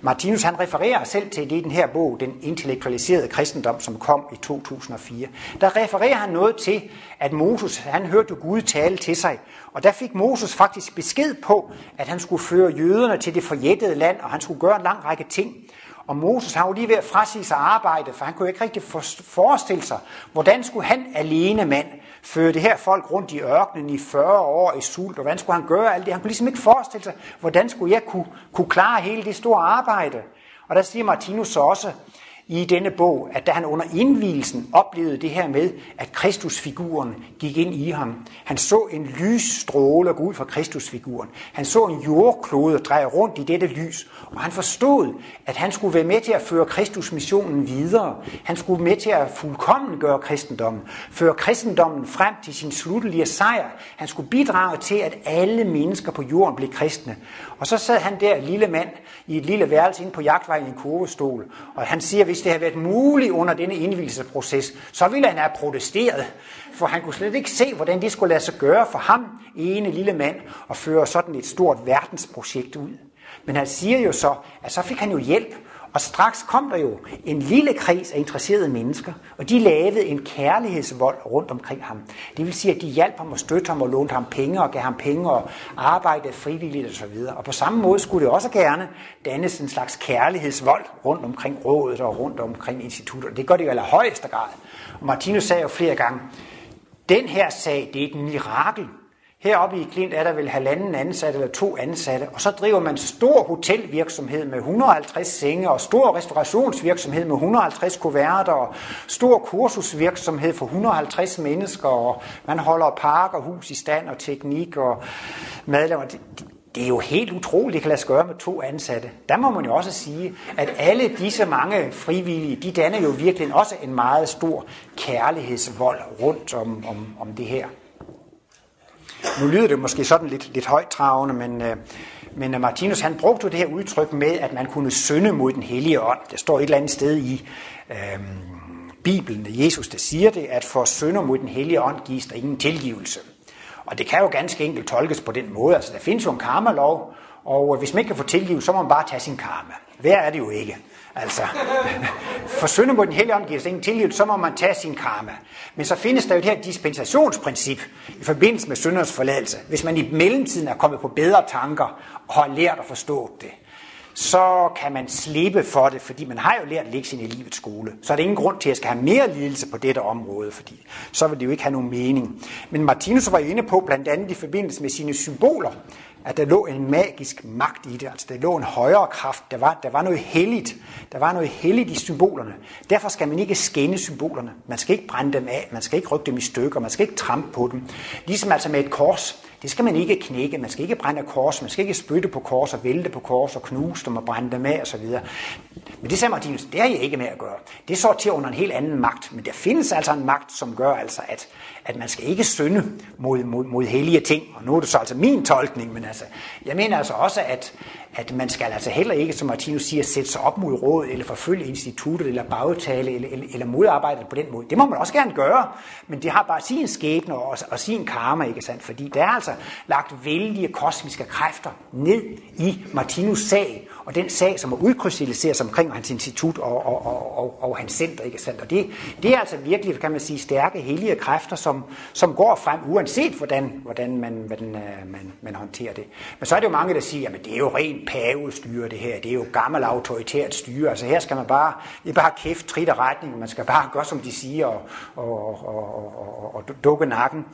Martinus han refererer selv til det i den her bog, Den intellektualiserede kristendom, som kom i 2004. Der refererer han noget til, at Moses, han hørte jo Gud tale til sig, og der fik Moses faktisk besked på, at han skulle føre jøderne til det forjættede land, og han skulle gøre en lang række ting. Og Moses har jo lige ved at frasige sig arbejde, for han kunne ikke rigtig forestille sig, hvordan skulle han alene mand føre det her folk rundt i ørkenen i 40 år i sult, og hvordan skulle han gøre alt det? Han kunne ligesom ikke forestille sig, hvordan skulle jeg kunne, kunne klare hele det store arbejde? Og der siger Martinus så også, i denne bog, at da han under indvielsen oplevede det her med, at Kristusfiguren gik ind i ham. Han så en lysstråle gå ud fra Kristusfiguren. Han så en jordklode dreje rundt i dette lys, og han forstod, at han skulle være med til at føre Kristusmissionen videre. Han skulle med til at fuldkommen gøre kristendommen, føre kristendommen frem til sin sluttelige sejr. Han skulle bidrage til, at alle mennesker på jorden blev kristne. Og så sad han der, lille mand, i et lille værelse inde på jagtvejen i en kurvestol, og han siger, hvis det havde været muligt under denne indvielsesproces, så ville han have protesteret, for han kunne slet ikke se, hvordan det skulle lade sig gøre for ham, ene lille mand, at føre sådan et stort verdensprojekt ud. Men han siger jo så, at så fik han jo hjælp og straks kom der jo en lille kreds af interesserede mennesker, og de lavede en kærlighedsvold rundt omkring ham. Det vil sige, at de hjalp ham og støttede ham og lånte ham penge og gav ham penge og arbejdede frivilligt osv. Og på samme måde skulle det også gerne dannes en slags kærlighedsvold rundt omkring rådet og rundt omkring instituttet. Det gør det jo allerhøjeste grad. Og Martinus sagde jo flere gange, den her sag, det er et mirakel, Heroppe i Klint er der vel halvanden ansat eller to ansatte, og så driver man stor hotelvirksomhed med 150 senge, og stor restaurationsvirksomhed med 150 kuverter, og stor kursusvirksomhed for 150 mennesker, og man holder park og hus i stand og teknik og medlemmer. Det, det er jo helt utroligt, det kan lade sig gøre med to ansatte. Der må man jo også sige, at alle disse mange frivillige, de danner jo virkelig også en meget stor kærlighedsvold rundt om, om, om det her. Nu lyder det måske sådan lidt, lidt højtravende, men, øh, men øh, Martinus han brugte det her udtryk med, at man kunne synde mod den hellige ånd. Det står et eller andet sted i øh, Bibelen, Jesus der siger det, at for synder mod den hellige ånd gives der ingen tilgivelse. Og det kan jo ganske enkelt tolkes på den måde. Altså der findes jo en karmalov, og øh, hvis man ikke kan få tilgivelse, så må man bare tage sin karma. Hver er det jo ikke. Altså, for synder mod den hellige ånd giver sig ingen tilgivelse, så må man tage sin karma. Men så findes der jo det her dispensationsprincip i forbindelse med syndernes forladelse. Hvis man i mellemtiden er kommet på bedre tanker og har lært at forstå det, så kan man slippe for det, fordi man har jo lært lektion i livets skole. Så er der ingen grund til, at jeg skal have mere lidelse på dette område, fordi så vil det jo ikke have nogen mening. Men Martinus var jo inde på, blandt andet i forbindelse med sine symboler, at der lå en magisk magt i det, altså der lå en højere kraft, der var, der var noget helligt, der var noget helligt i symbolerne. Derfor skal man ikke skænde symbolerne, man skal ikke brænde dem af, man skal ikke rykke dem i stykker, man skal ikke trampe på dem. Ligesom altså med et kors, det skal man ikke knække, man skal ikke brænde kors, man skal ikke spytte på kors og vælte på kors og knuse dem og brænde dem af osv. Men det sagde Martinus, det er jeg ikke med at gøre. Det sorterer under en helt anden magt, men der findes altså en magt, som gør altså, at, at man skal ikke synde mod, mod, mod hellige ting. Og nu er det så altså min tolkning, men altså, jeg mener altså også, at, at man skal altså heller ikke, som Martinus siger, sætte sig op mod råd, eller forfølge instituttet, eller bagtale, eller, eller, eller modarbejde det på den måde. Det må man også gerne gøre, men det har bare sin skæbne og, og sin karma, ikke sandt? Fordi der er altså lagt vældige kosmiske kræfter ned i Martinus sag, og den sag, som er udkrystalliseret omkring hans institut og, og, og, og, og hans center. Ikke sandt? Og det, det er altså virkelig, kan man sige, stærke, hellige kræfter, som, som går frem, uanset hvordan, hvordan man, hvordan, øh, man, man håndterer det. Men så er det jo mange, der siger, at det er jo rent pavestyre det her, det er jo gammel autoritært styre, altså her skal man bare, det er bare kæft, trit og retning, man skal bare gøre, som de siger, og, og, og, og, og, og dukke nakken.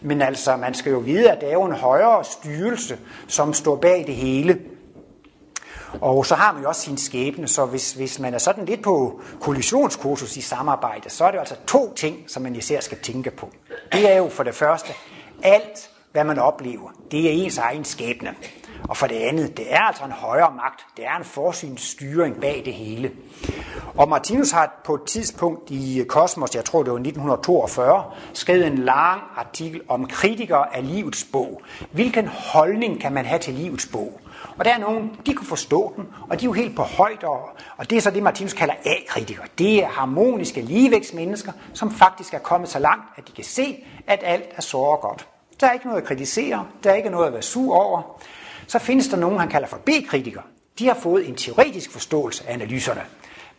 Men altså, man skal jo vide, at der er jo en højere styrelse, som står bag det hele. Og så har man jo også sin skæbne, så hvis, hvis man er sådan lidt på kollisionskursus i samarbejde, så er det jo altså to ting, som man især skal tænke på. Det er jo for det første, alt hvad man oplever, det er ens egen skæbne. Og for det andet, det er altså en højere magt. Det er en forsynsstyring bag det hele. Og Martinus har på et tidspunkt i Kosmos, jeg tror det var 1942, skrevet en lang artikel om kritikere af livets bog. Hvilken holdning kan man have til livets bog? Og der er nogen, de kunne forstå den, og de er jo helt på højde, og det er så det, Martinus kalder A-kritikere. Det er harmoniske ligevægtsmennesker, som faktisk er kommet så langt, at de kan se, at alt er så godt. Der er ikke noget at kritisere, der er ikke noget at være sur over. Så findes der nogen, han kalder for B-kritikere. de har fået en teoretisk forståelse af analyserne,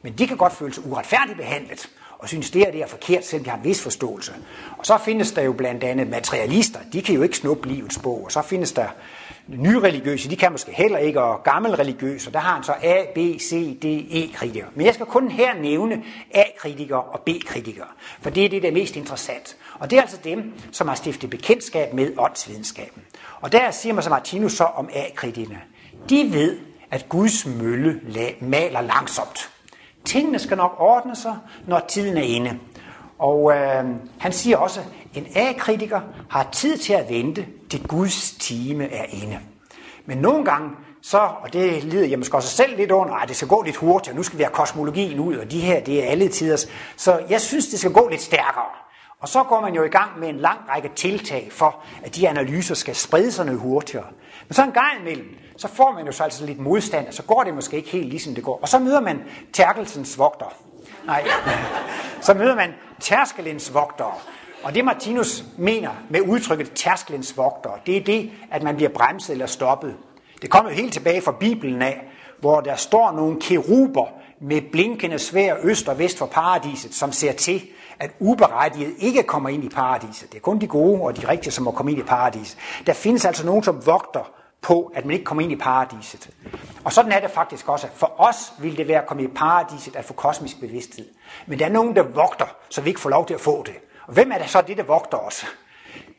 men de kan godt føle sig uretfærdigt behandlet, og synes, det her det er forkert, selvom de har en vis forståelse. Og så findes der jo blandt andet materialister, de kan jo ikke snuppe livets bog, og så findes der nyreligiøse, de kan måske heller ikke, og gammelreligiøse, der har han så A, B, C, D, E-kritikere. Men jeg skal kun her nævne A-kritikere og B-kritikere, for det er det, der er mest interessant. Og det er altså dem, som har stiftet bekendtskab med åndsvidenskaben. Og der siger man så Martinus så om A-kritikerne. De ved, at Guds mølle maler langsomt. Tingene skal nok ordne sig, når tiden er inde. Og øh, han siger også, at en A-kritiker har tid til at vente, til Guds time er inde. Men nogle gange, så, og det lider jeg måske også selv lidt under, at det skal gå lidt hurtigere, nu skal vi have kosmologien ud, og de her, det er alle tiders. Så jeg synes, det skal gå lidt stærkere. Og så går man jo i gang med en lang række tiltag for, at de analyser skal sprede sig noget hurtigere. Men så en gang imellem, så får man jo så altså lidt modstand, og så går det måske ikke helt ligesom det går. Og så møder man Terkelsens vogter. Nej, så møder man Terskelens vogtere. Og det Martinus mener med udtrykket Terskelens vogtere, det er det, at man bliver bremset eller stoppet. Det kommer jo helt tilbage fra Bibelen af, hvor der står nogle keruber med blinkende svær øst og vest for paradiset, som ser til, at uberettiget ikke kommer ind i paradiset. Det er kun de gode og de rigtige, som må komme ind i paradiset. Der findes altså nogen, som vogter på, at man ikke kommer ind i paradiset. Og sådan er det faktisk også. For os vil det være at komme i paradiset at få kosmisk bevidsthed. Men der er nogen, der vogter, så vi ikke får lov til at få det. Og hvem er det så, det der vogter os?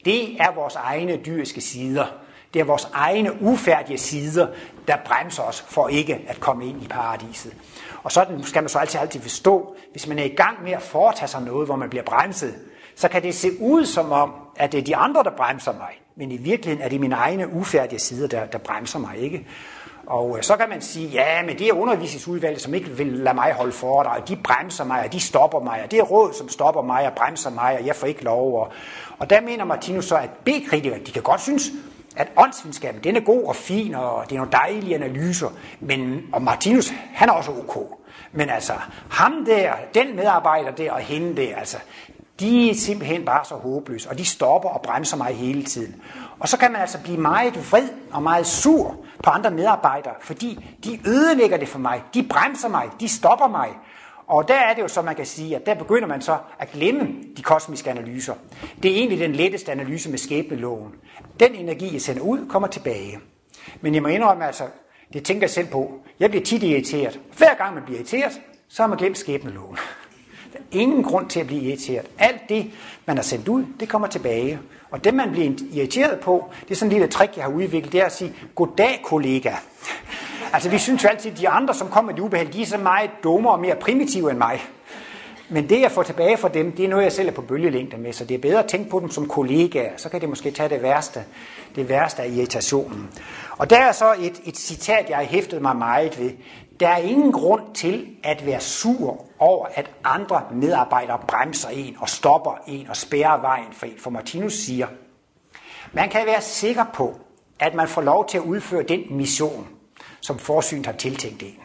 Det er vores egne dyriske sider. Det er vores egne ufærdige sider, der bremser os for ikke at komme ind i paradiset. Og sådan skal man så altid, altid forstå, hvis man er i gang med at foretage sig noget, hvor man bliver bremset, så kan det se ud som om, at det er de andre, der bremser mig. Men i virkeligheden er det mine egne ufærdige sider, der, der bremser mig. ikke. Og øh, så kan man sige, ja, men det er undervisningsudvalget, som ikke vil lade mig holde for dig, og de bremser mig, og de stopper mig, og det er råd, som stopper mig og bremser mig, og jeg får ikke lov. Og, og der mener Martinus så, at B-kritikere, de kan godt synes, at åndsvidenskaben, den er god og fin, og det er nogle dejlige analyser, men, og Martinus, han er også ok. Men altså, ham der, den medarbejder der, og hende der, altså, de er simpelthen bare så håbløse, og de stopper og bremser mig hele tiden. Og så kan man altså blive meget vred og meget sur på andre medarbejdere, fordi de ødelægger det for mig, de bremser mig, de stopper mig. Og der er det jo så, man kan sige, at der begynder man så at glemme de kosmiske analyser. Det er egentlig den letteste analyse med skæbneloven. Den energi, jeg sender ud, kommer tilbage. Men jeg må indrømme altså, det tænker jeg selv på. Jeg bliver tit irriteret. Hver gang man bliver irriteret, så har man glemt skæbneloven. Ingen grund til at blive irriteret. Alt det, man har sendt ud, det kommer tilbage. Og det, man bliver irriteret på, det er sådan en lille trick, jeg har udviklet, det er at sige, goddag kollega. Altså, vi synes jo altid, at de andre, som kommer med de ubehag, de er så meget dummere og mere primitive end mig. Men det, jeg får tilbage fra dem, det er noget, jeg selv er på bølgelængde med, så det er bedre at tænke på dem som kollegaer. Så kan det måske tage det værste, det værste af irritationen. Og der er så et, et citat, jeg har hæftet mig meget ved. Der er ingen grund til at være sur over, at andre medarbejdere bremser en og stopper en og spærrer vejen for en. For Martinus siger, man kan være sikker på, at man får lov til at udføre den mission, som forsynet har tiltænkt en.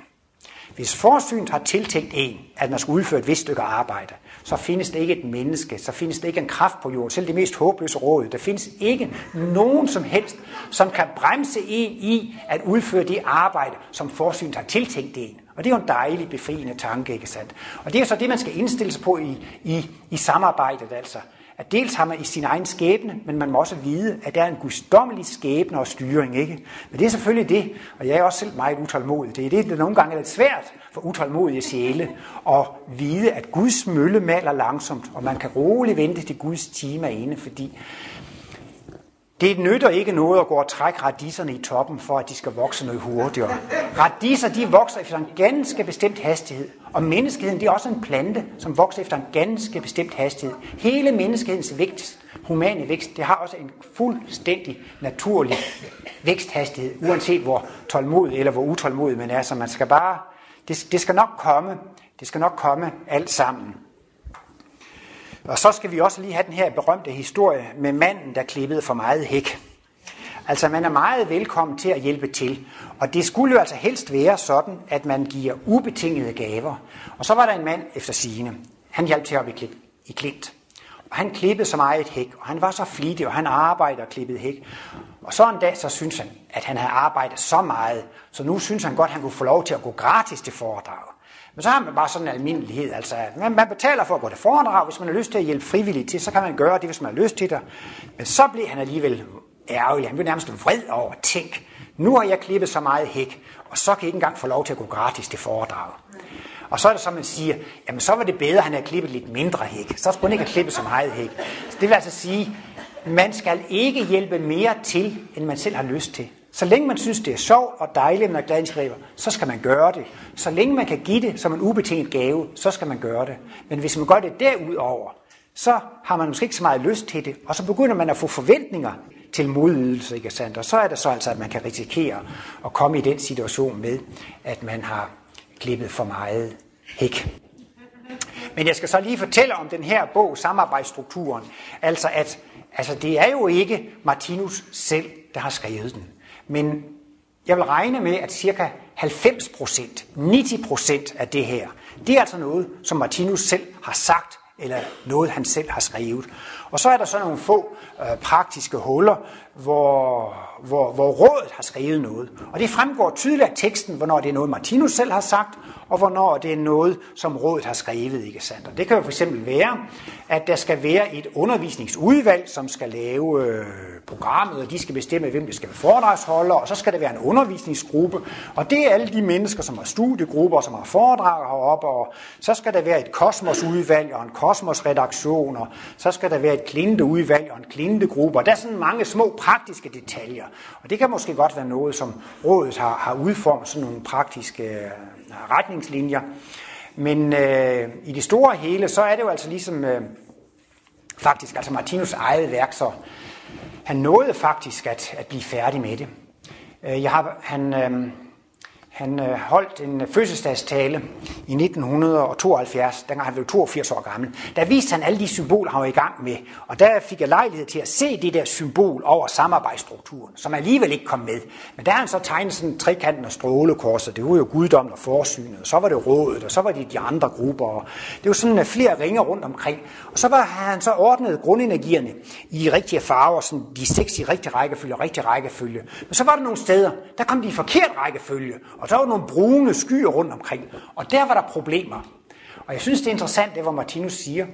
Hvis forsynet har tiltænkt en, at man skal udføre et vist stykke arbejde, så findes det ikke et menneske, så findes det ikke en kraft på jorden, selv det mest håbløse råd. Der findes ikke nogen som helst, som kan bremse en i at udføre det arbejde, som forsynet har tiltænkt en. Og det er jo en dejlig, befriende tanke, ikke sandt? Og det er så det, man skal indstille sig på i, i, i samarbejdet, altså at dels har man i sin egen skæbne, men man må også vide, at der er en guddommelig skæbne og styring. Ikke? Men det er selvfølgelig det, og jeg er også selv meget utålmodig. Det er det, der nogle gange er lidt svært for utålmodige sjæle at vide, at Guds mølle maler langsomt, og man kan roligt vente til Guds time er inde, fordi det nytter ikke noget at gå og trække radiserne i toppen, for at de skal vokse noget hurtigere. Radiser, de vokser efter en ganske bestemt hastighed. Og menneskeheden, det er også en plante, som vokser efter en ganske bestemt hastighed. Hele menneskehedens vækst, humane vækst, det har også en fuldstændig naturlig væksthastighed, uanset hvor tålmodig eller hvor utålmodig man er. Så man skal bare, det, det skal nok komme, det skal nok komme alt sammen. Og så skal vi også lige have den her berømte historie med manden, der klippede for meget hæk. Altså man er meget velkommen til at hjælpe til. Og det skulle jo altså helst være sådan, at man giver ubetingede gaver. Og så var der en mand efter sine. Han hjalp til op i Klint. Og han klippede så meget hæk, og han var så flittig, og han arbejdede og klippede hæk. Og så en dag, så synes han, at han havde arbejdet så meget, så nu synes han godt, at han kunne få lov til at gå gratis til foredrag. Men så har man bare sådan en almindelighed, altså man, man betaler for at gå til foredrag, hvis man har lyst til at hjælpe frivilligt til, så kan man gøre det, hvis man har lyst til det. Men så blev han alligevel ærgerlig, han blev nærmest vred over, tænk, nu har jeg klippet så meget hæk, og så kan jeg ikke engang få lov til at gå gratis til foredrag. Og så er det som man siger, jamen så var det bedre, at han havde klippet lidt mindre hæk. Så skulle han ikke have klippet så meget hæk. Så det vil altså sige, man skal ikke hjælpe mere til, end man selv har lyst til. Så længe man synes, det er sjovt og dejligt, når er skriver, så skal man gøre det. Så længe man kan give det som en ubetinget gave, så skal man gøre det. Men hvis man gør det derudover, så har man måske ikke så meget lyst til det, og så begynder man at få forventninger til modydelse, ikke sandt? Og så er det så altså, at man kan risikere at komme i den situation med, at man har klippet for meget hæk. Men jeg skal så lige fortælle om den her bog, Samarbejdsstrukturen. Altså, at altså, det er jo ikke Martinus selv, der har skrevet den. Men jeg vil regne med, at cirka 90 procent, 90 procent af det her, det er altså noget, som Martinus selv har sagt, eller noget, han selv har skrevet. Og så er der så nogle få øh, praktiske huller, hvor, hvor, hvor rådet har skrevet noget. Og det fremgår tydeligt af teksten, hvornår det er noget, Martinus selv har sagt, og hvornår det er noget, som rådet har skrevet. Ikke sandt? Og det kan jo for eksempel være, at der skal være et undervisningsudvalg, som skal lave øh, programmet, og de skal bestemme, hvem det skal være foredragsholder, og så skal der være en undervisningsgruppe, og det er alle de mennesker, som har studiegrupper, som har foredrag heroppe, og så skal der være et kosmosudvalg og en kosmosredaktion, og så skal der være et klinteudvalg og en klintegruppe, og der er sådan mange små praktiske detaljer. Og det kan måske godt være noget, som rådet har, har udformet, sådan nogle praktiske øh, retningslinjer. Men øh, i det store hele, så er det jo altså ligesom øh, faktisk altså Martinus eget værk, så han nåede faktisk at, at blive færdig med det. Øh, jeg har, han, øh, han øh, holdt en øh, fødselsdagstale i 1972, dengang han blev 82 år gammel. Der viste han alle de symboler, han var i gang med. Og der fik jeg lejlighed til at se det der symbol over samarbejdsstrukturen, som alligevel ikke kom med. Men der har han så tegnet sådan en trekanten og strålekorset. Det var jo guddommen og forsynet, og så var det rådet, og så var det de andre grupper. Og det var sådan øh, flere ringer rundt omkring. Og så var han så ordnet grundenergierne i rigtige farver, sådan de seks i rigtig rækkefølge og rigtig rækkefølge. Men så var der nogle steder, der kom de i forkert rækkefølge, og der var nogle brune skyer rundt omkring, og der var der problemer. Og jeg synes, det er interessant, det hvor Martinus siger.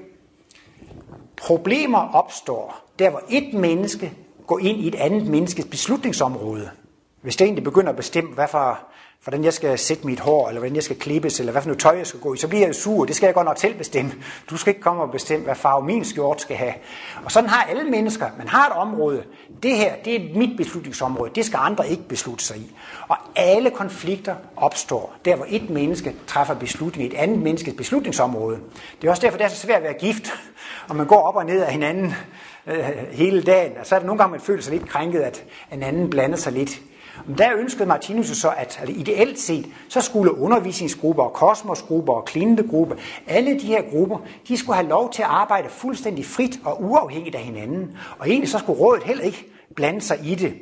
Problemer opstår, der hvor et menneske går ind i et andet menneskes beslutningsområde. Hvis det egentlig begynder at bestemme, hvad for hvordan jeg skal sætte mit hår, eller hvordan jeg skal klippes, eller hvad for noget tøj jeg skal gå i, så bliver jeg sur. Det skal jeg godt nok selv bestemme. Du skal ikke komme og bestemme, hvad farve min skjort skal have. Og sådan har alle mennesker. Man har et område. Det her, det er mit beslutningsområde. Det skal andre ikke beslutte sig i. Og alle konflikter opstår, der hvor et menneske træffer beslutning i et andet menneskes beslutningsområde. Det er også derfor, det er så svært at være gift, og man går op og ned af hinanden øh, hele dagen. Og så er det nogle gange, man føler sig lidt krænket, at en anden blander sig lidt der ønskede Martinus så, at altså ideelt set, så skulle undervisningsgrupper og kosmosgrupper og klintegrupper, alle de her grupper, de skulle have lov til at arbejde fuldstændig frit og uafhængigt af hinanden. Og egentlig så skulle rådet heller ikke blande sig i det.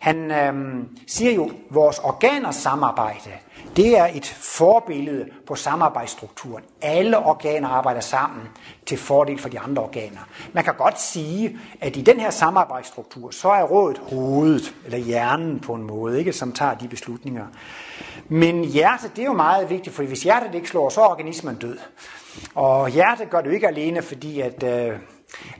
Han øhm, siger jo, at vores organers samarbejde, det er et forbillede på samarbejdsstrukturen. Alle organer arbejder sammen til fordel for de andre organer. Man kan godt sige, at i den her samarbejdsstruktur, så er rådet hovedet, eller hjernen på en måde, ikke, som tager de beslutninger. Men hjertet, det er jo meget vigtigt, for hvis hjertet ikke slår, så er organismen død. Og hjertet gør det jo ikke alene, fordi at... Øh,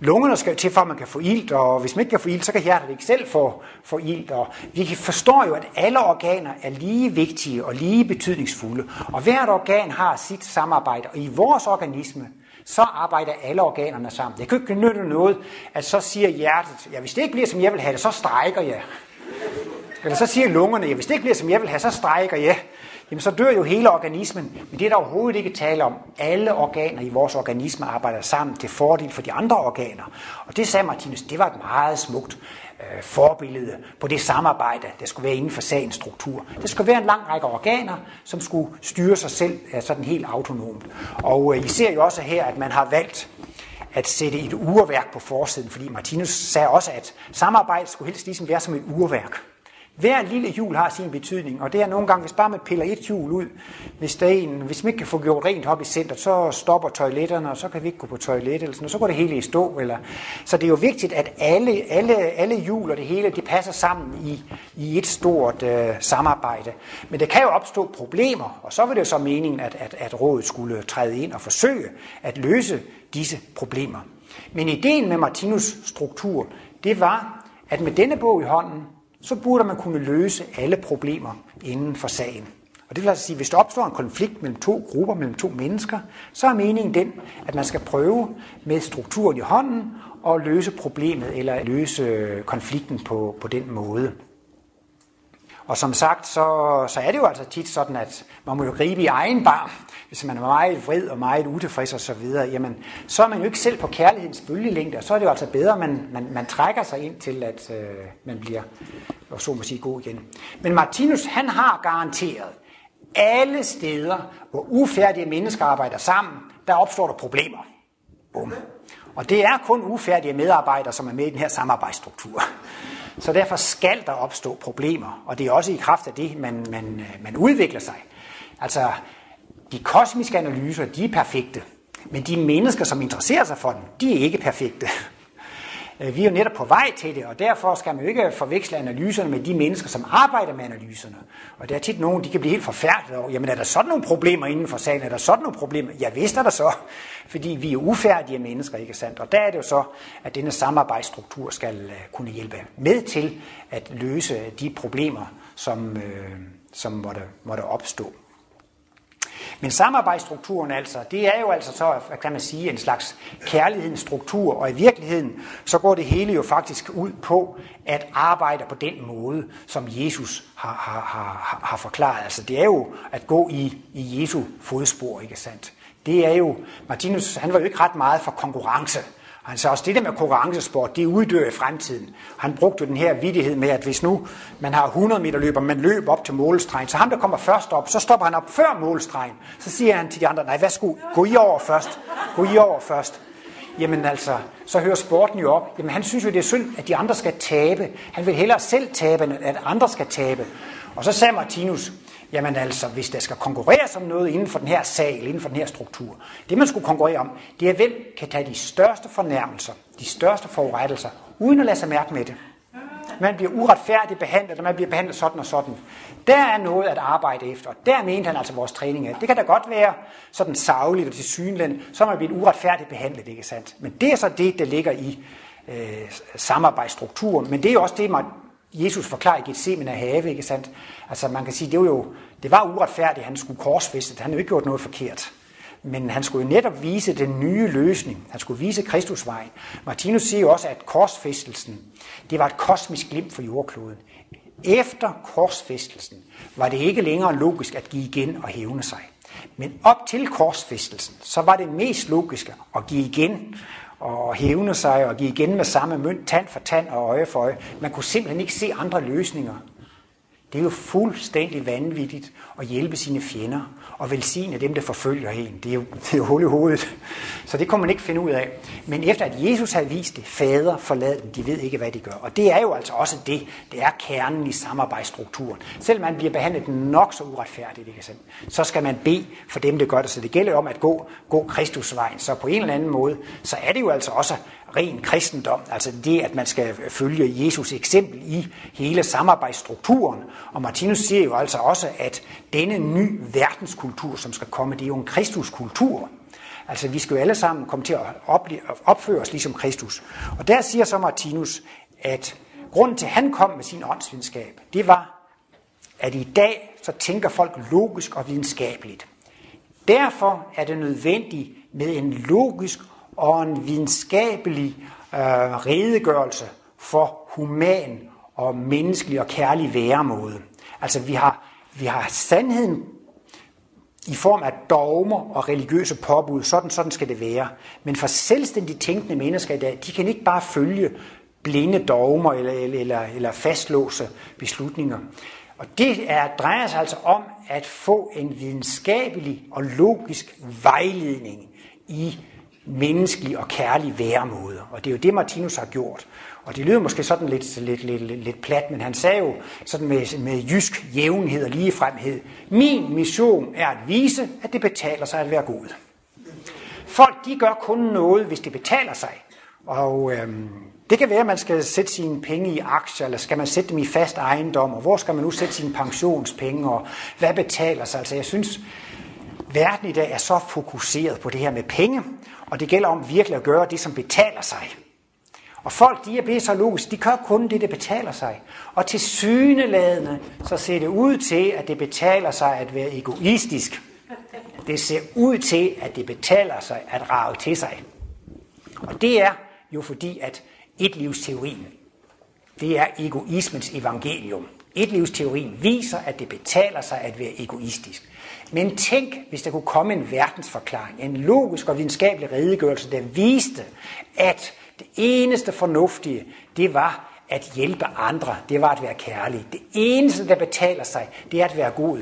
Lungerne skal til, for at man kan få ilt, og hvis man ikke kan få ilt, så kan hjertet ikke selv få, få ilt. Og vi forstår jo, at alle organer er lige vigtige og lige betydningsfulde, og hvert organ har sit samarbejde, og i vores organisme, så arbejder alle organerne sammen. Det kan ikke nytte noget, at så siger hjertet, ja, hvis det ikke bliver, som jeg vil have det, så strækker jeg. Eller så siger lungerne, ja, hvis det ikke bliver, som jeg vil have, så strækker jeg jamen så dør jo hele organismen. Men det er der overhovedet ikke tale om. Alle organer i vores organisme arbejder sammen til fordel for de andre organer. Og det sagde Martinus, det var et meget smukt øh, forbillede på det samarbejde, der skulle være inden for sagens struktur. Der skulle være en lang række organer, som skulle styre sig selv øh, sådan helt autonomt. Og øh, I ser jo også her, at man har valgt at sætte et urværk på forsiden, fordi Martinus sagde også, at samarbejde skulle helst ligesom være som et urværk. Hver lille hjul har sin betydning, og det er nogle gange, hvis bare man piller et hjul ud, hvis, der en, hvis man ikke kan få gjort rent op i centret, så stopper toiletterne, og så kan vi ikke gå på toilet, eller sådan, og så går det hele i stå. Eller. Så det er jo vigtigt, at alle, alle, alle hjul og det hele, det passer sammen i, i et stort øh, samarbejde. Men det kan jo opstå problemer, og så var det jo så meningen, at, at, at rådet skulle træde ind og forsøge at løse disse problemer. Men ideen med Martinus struktur, det var, at med denne bog i hånden, så burde man kunne løse alle problemer inden for sagen. Og det vil altså sige, at hvis der opstår en konflikt mellem to grupper, mellem to mennesker, så er meningen den, at man skal prøve med strukturen i hånden at løse problemet eller løse konflikten på, på den måde. Og som sagt, så, så er det jo altså tit sådan, at man må jo gribe i egen barm. Hvis man er meget vred og meget utilfreds og så videre, jamen, så er man jo ikke selv på kærlighedens bølgelængde, og så er det jo altså bedre, at man, man, man trækker sig ind til, at øh, man bliver, og så må sige, god igen. Men Martinus, han har garanteret, alle steder, hvor ufærdige mennesker arbejder sammen, der opstår der problemer. Bum. Og det er kun ufærdige medarbejdere, som er med i den her samarbejdsstruktur. Så derfor skal der opstå problemer, og det er også i kraft af det, man, man, øh, man udvikler sig. Altså, de kosmiske analyser, de er perfekte, men de mennesker, som interesserer sig for dem, de er ikke perfekte. Øh, vi er jo netop på vej til det, og derfor skal man jo ikke forveksle analyserne med de mennesker, som arbejder med analyserne. Og der er tit nogen, de kan blive helt forfærdet over, jamen er der sådan nogle problemer inden for sagen? Er der sådan nogle problemer? Ja, vidst er der så, fordi vi er ufærdige mennesker, ikke sandt? Og der er det jo så, at denne samarbejdsstruktur skal øh, kunne hjælpe med til at løse de problemer, som, øh, som måtte, måtte opstå. Men samarbejdsstrukturen altså, det er jo altså så, hvad kan man sige, en slags kærlighedens struktur, og i virkeligheden, så går det hele jo faktisk ud på at arbejde på den måde, som Jesus har, har, har, har forklaret. Altså det er jo at gå i, i Jesu fodspor, ikke sandt? Det er jo, Martinus, han var jo ikke ret meget for konkurrence. Han sagde også, det der med konkurrencesport, det uddør i fremtiden. Han brugte den her vidighed med, at hvis nu man har 100 meter løb, man løber op til målstregen, så ham, der kommer først op, så stopper han op før målstregen. Så siger han til de andre, nej, værsgo, gå I over først. Gå I over først. Jamen altså, så hører sporten jo op. Jamen han synes jo, det er synd, at de andre skal tabe. Han vil hellere selv tabe, end at andre skal tabe. Og så sagde Martinus, Jamen altså, hvis der skal konkurrere om noget inden for den her sal, inden for den her struktur, det man skulle konkurrere om, det er, hvem kan tage de største fornærmelser, de største forurettelser, uden at lade sig mærke med det. Man bliver uretfærdigt behandlet, og man bliver behandlet sådan og sådan. Der er noget at arbejde efter. Der mente han altså vores træning af. Det kan da godt være sådan savligt og til så er man bliver uretfærdigt behandlet, ikke sandt? Men det er så det, der ligger i øh, samarbejdsstrukturen. Men det er også det, Jesus forklarer i Gethsemane have, ikke sandt? Altså man kan sige, det var jo, det var uretfærdigt, at han skulle korsfæste. Han havde jo ikke gjort noget forkert. Men han skulle jo netop vise den nye løsning. Han skulle vise Kristusvejen. Martinus siger jo også, at korsfæstelsen, det var et kosmisk glimt for jordkloden. Efter korsfæstelsen var det ikke længere logisk at give igen og hævne sig. Men op til korsfæstelsen, så var det mest logiske at give igen og hævne sig og give igen med samme mønt, tand for tand og øje for øje. Man kunne simpelthen ikke se andre løsninger. Det er jo fuldstændig vanvittigt at hjælpe sine fjender og velsigne dem, der forfølger en. Det er jo, det er jo hul i hovedet. Så det kunne man ikke finde ud af. Men efter at Jesus havde vist det, fader forlad dem, de ved ikke, hvad de gør. Og det er jo altså også det, det er kernen i samarbejdsstrukturen. Selvom man bliver behandlet nok så uretfærdigt, ikke sandt? så skal man bede for dem, der gør det. Så det gælder om at gå, gå Kristusvejen. Så på en eller anden måde, så er det jo altså også ren kristendom, altså det, at man skal følge Jesus eksempel i hele samarbejdsstrukturen. Og Martinus siger jo altså også, at denne ny verdenskultur, kultur, som skal komme, det er jo en kristuskultur. Altså vi skal jo alle sammen komme til at opføre os ligesom Kristus. Og der siger så Martinus, at grunden til, at han kom med sin åndsvidenskab, det var, at i dag så tænker folk logisk og videnskabeligt. Derfor er det nødvendigt med en logisk og en videnskabelig øh, redegørelse for human og menneskelig og kærlig væremåde. Altså vi har, vi har sandheden i form af dogmer og religiøse påbud. Sådan, sådan skal det være. Men for selvstændigt tænkende mennesker i dag, de kan ikke bare følge blinde dogmer eller, eller, eller, eller fastlåse beslutninger. Og det er, drejer sig altså om at få en videnskabelig og logisk vejledning i menneskelig og kærlig væremåde. Og det er jo det, Martinus har gjort. Og det lyder måske sådan lidt, lidt, lidt, lidt, lidt plat, men han sagde jo sådan med, med jysk jævnhed og ligefremhed, min mission er at vise, at det betaler sig at være god. Folk de gør kun noget, hvis det betaler sig. Og øhm, det kan være, at man skal sætte sine penge i aktier, eller skal man sætte dem i fast ejendom, og hvor skal man nu sætte sine pensionspenge, og hvad betaler sig? Altså jeg synes, verden i dag er så fokuseret på det her med penge, og det gælder om virkelig at gøre det, som betaler sig. Og folk, de er blevet så logisk, de gør kun det, det betaler sig. Og til syneladende, så ser det ud til, at det betaler sig at være egoistisk. Det ser ud til, at det betaler sig at rave til sig. Og det er jo fordi, at etlivsteorien, det er egoismens evangelium. Etlivsteorien viser, at det betaler sig at være egoistisk. Men tænk, hvis der kunne komme en verdensforklaring, en logisk og videnskabelig redegørelse, der viste, at det eneste fornuftige, det var at hjælpe andre, det var at være kærlig. Det eneste, der betaler sig, det er at være god.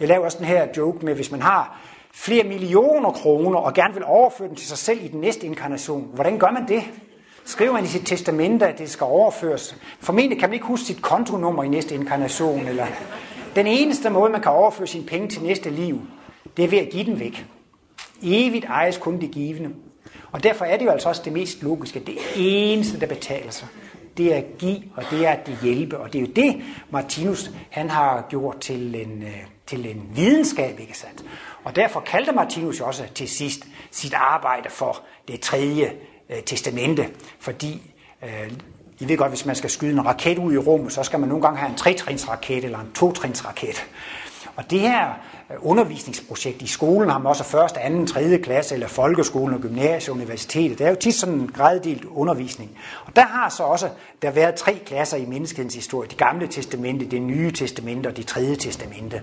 Jeg laver også den her joke med, hvis man har flere millioner kroner og gerne vil overføre dem til sig selv i den næste inkarnation, hvordan gør man det? Skriver man i sit testamente, at det skal overføres? Formentlig kan man ikke huske sit kontonummer i næste inkarnation. Eller den eneste måde, man kan overføre sine penge til næste liv, det er ved at give den væk. Evigt ejes kun det givende. Og derfor er det jo altså også det mest logiske. Det eneste, der betaler sig, det er at give, og det er at hjælpe. Og det er jo det, Martinus han har gjort til en, øh, til en videnskab, ikke sandt? Og derfor kaldte Martinus også til sidst sit arbejde for det tredje øh, testamente, fordi øh, I ved godt, hvis man skal skyde en raket ud i rummet, så skal man nogle gange have en tretrinsraket eller en totrinsraket. Og det her Øh, undervisningsprojekt i skolen har man også første, anden, tredje klasse, eller folkeskolen og gymnasiet, universitetet. Det er jo tit sådan en graddelt undervisning. Og der har så også der været tre klasser i menneskehedens historie. Det gamle testamente, det nye testamente og det tredje testamente.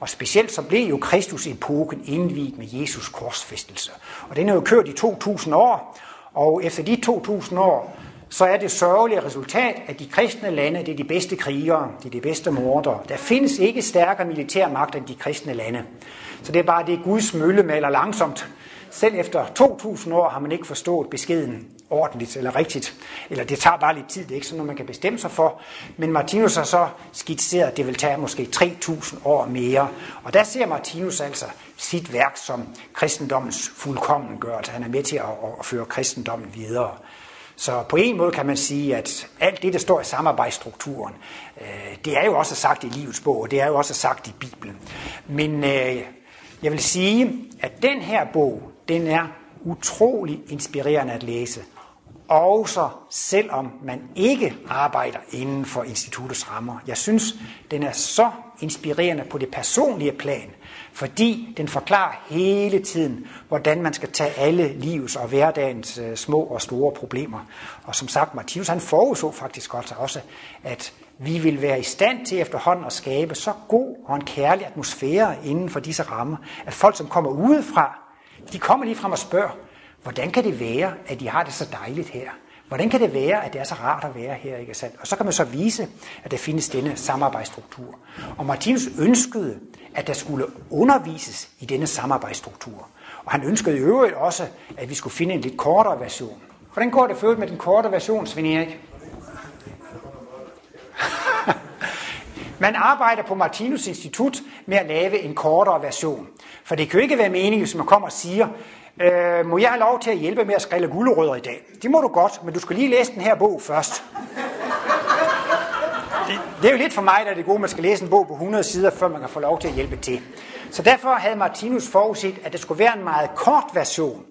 Og specielt så blev jo Kristus-epoken indviet med Jesus korsfæstelse. Og den har jo kørt i 2000 år, og efter de 2000 år, så er det sørgelige resultat, at de kristne lande, det er de bedste krigere, det er de bedste mordere. Der findes ikke stærkere militærmagt end de kristne lande. Så det er bare det, Guds mølle maler langsomt. Selv efter 2000 år har man ikke forstået beskeden ordentligt eller rigtigt. Eller det tager bare lidt tid, det er ikke sådan noget, man kan bestemme sig for. Men Martinus har så skitseret, at det vil tage måske 3000 år mere. Og der ser Martinus altså sit værk som kristendommens fuldkommengørelse. Han er med til at, at føre kristendommen videre. Så på en måde kan man sige, at alt det, der står i samarbejdsstrukturen, øh, det er jo også sagt i livets bog, og det er jo også sagt i Bibelen. Men øh, jeg vil sige, at den her bog, den er utrolig inspirerende at læse. Også selvom man ikke arbejder inden for instituttets rammer. Jeg synes, den er så inspirerende på det personlige plan, fordi den forklarer hele tiden, hvordan man skal tage alle livs og hverdagens øh, små og store problemer. Og som sagt, Martinus han forudså faktisk godt også, at vi vil være i stand til efterhånden at skabe så god og en kærlig atmosfære inden for disse rammer, at folk, som kommer udefra, de kommer lige frem og spørger, hvordan kan det være, at de har det så dejligt her? Hvordan kan det være, at det er så rart at være her? Ikke sandt? Og så kan man så vise, at der findes denne samarbejdsstruktur. Og Martinus ønskede, at der skulle undervises i denne samarbejdsstruktur. Og han ønskede i øvrigt også, at vi skulle finde en lidt kortere version. Hvordan går det for med den korte version, Svend Erik? Man arbejder på Martinus Institut med at lave en kortere version. For det kan jo ikke være meningen, hvis man kommer og siger, øh, må jeg have lov til at hjælpe med at skrælle gulerødder i dag? Det må du godt, men du skal lige læse den her bog først. Det, det er jo lidt for mig, der er det gode, man skal læse en bog på 100 sider, før man kan få lov til at hjælpe til. Så derfor havde Martinus forudset, at det skulle være en meget kort version,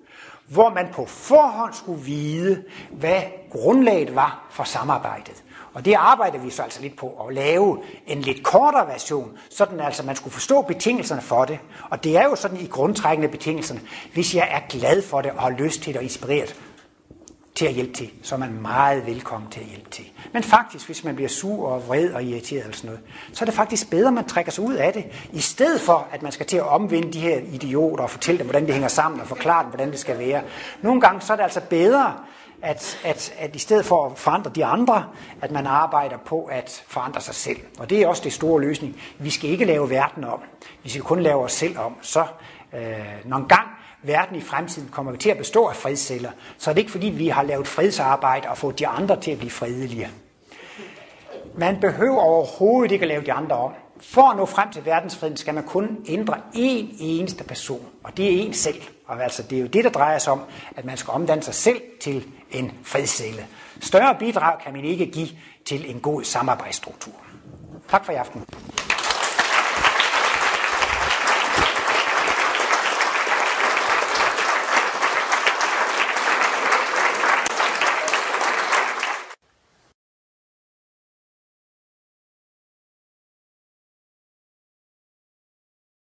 hvor man på forhånd skulle vide, hvad grundlaget var for samarbejdet. Og det arbejder vi så altså lidt på at lave en lidt kortere version, sådan altså man skulle forstå betingelserne for det. Og det er jo sådan i grundtrækkende betingelserne. Hvis jeg er glad for det og har lyst til det og inspireret til at hjælpe til, så er man meget velkommen til at hjælpe til. Men faktisk, hvis man bliver sur og vred og irriteret eller sådan noget, så er det faktisk bedre, at man trækker sig ud af det, i stedet for, at man skal til at omvende de her idioter og fortælle dem, hvordan det hænger sammen og forklare dem, hvordan det skal være. Nogle gange så er det altså bedre, at, at, at i stedet for at forandre de andre, at man arbejder på at forandre sig selv. Og det er også det store løsning. Vi skal ikke lave verden om. Vi skal kun lave os selv om. Så øh, når en gang verden i fremtiden kommer til at bestå af fredsceller, så er det ikke fordi, vi har lavet fredsarbejde og fået de andre til at blive fredelige. Man behøver overhovedet ikke at lave de andre om. For at nå frem til verdensfreden skal man kun ændre én eneste person, og det er en selv. Og altså, det er jo det, der drejer sig om, at man skal omdanne sig selv til en fredscelle. Større bidrag kan man ikke give til en god samarbejdsstruktur. Tak for i aften.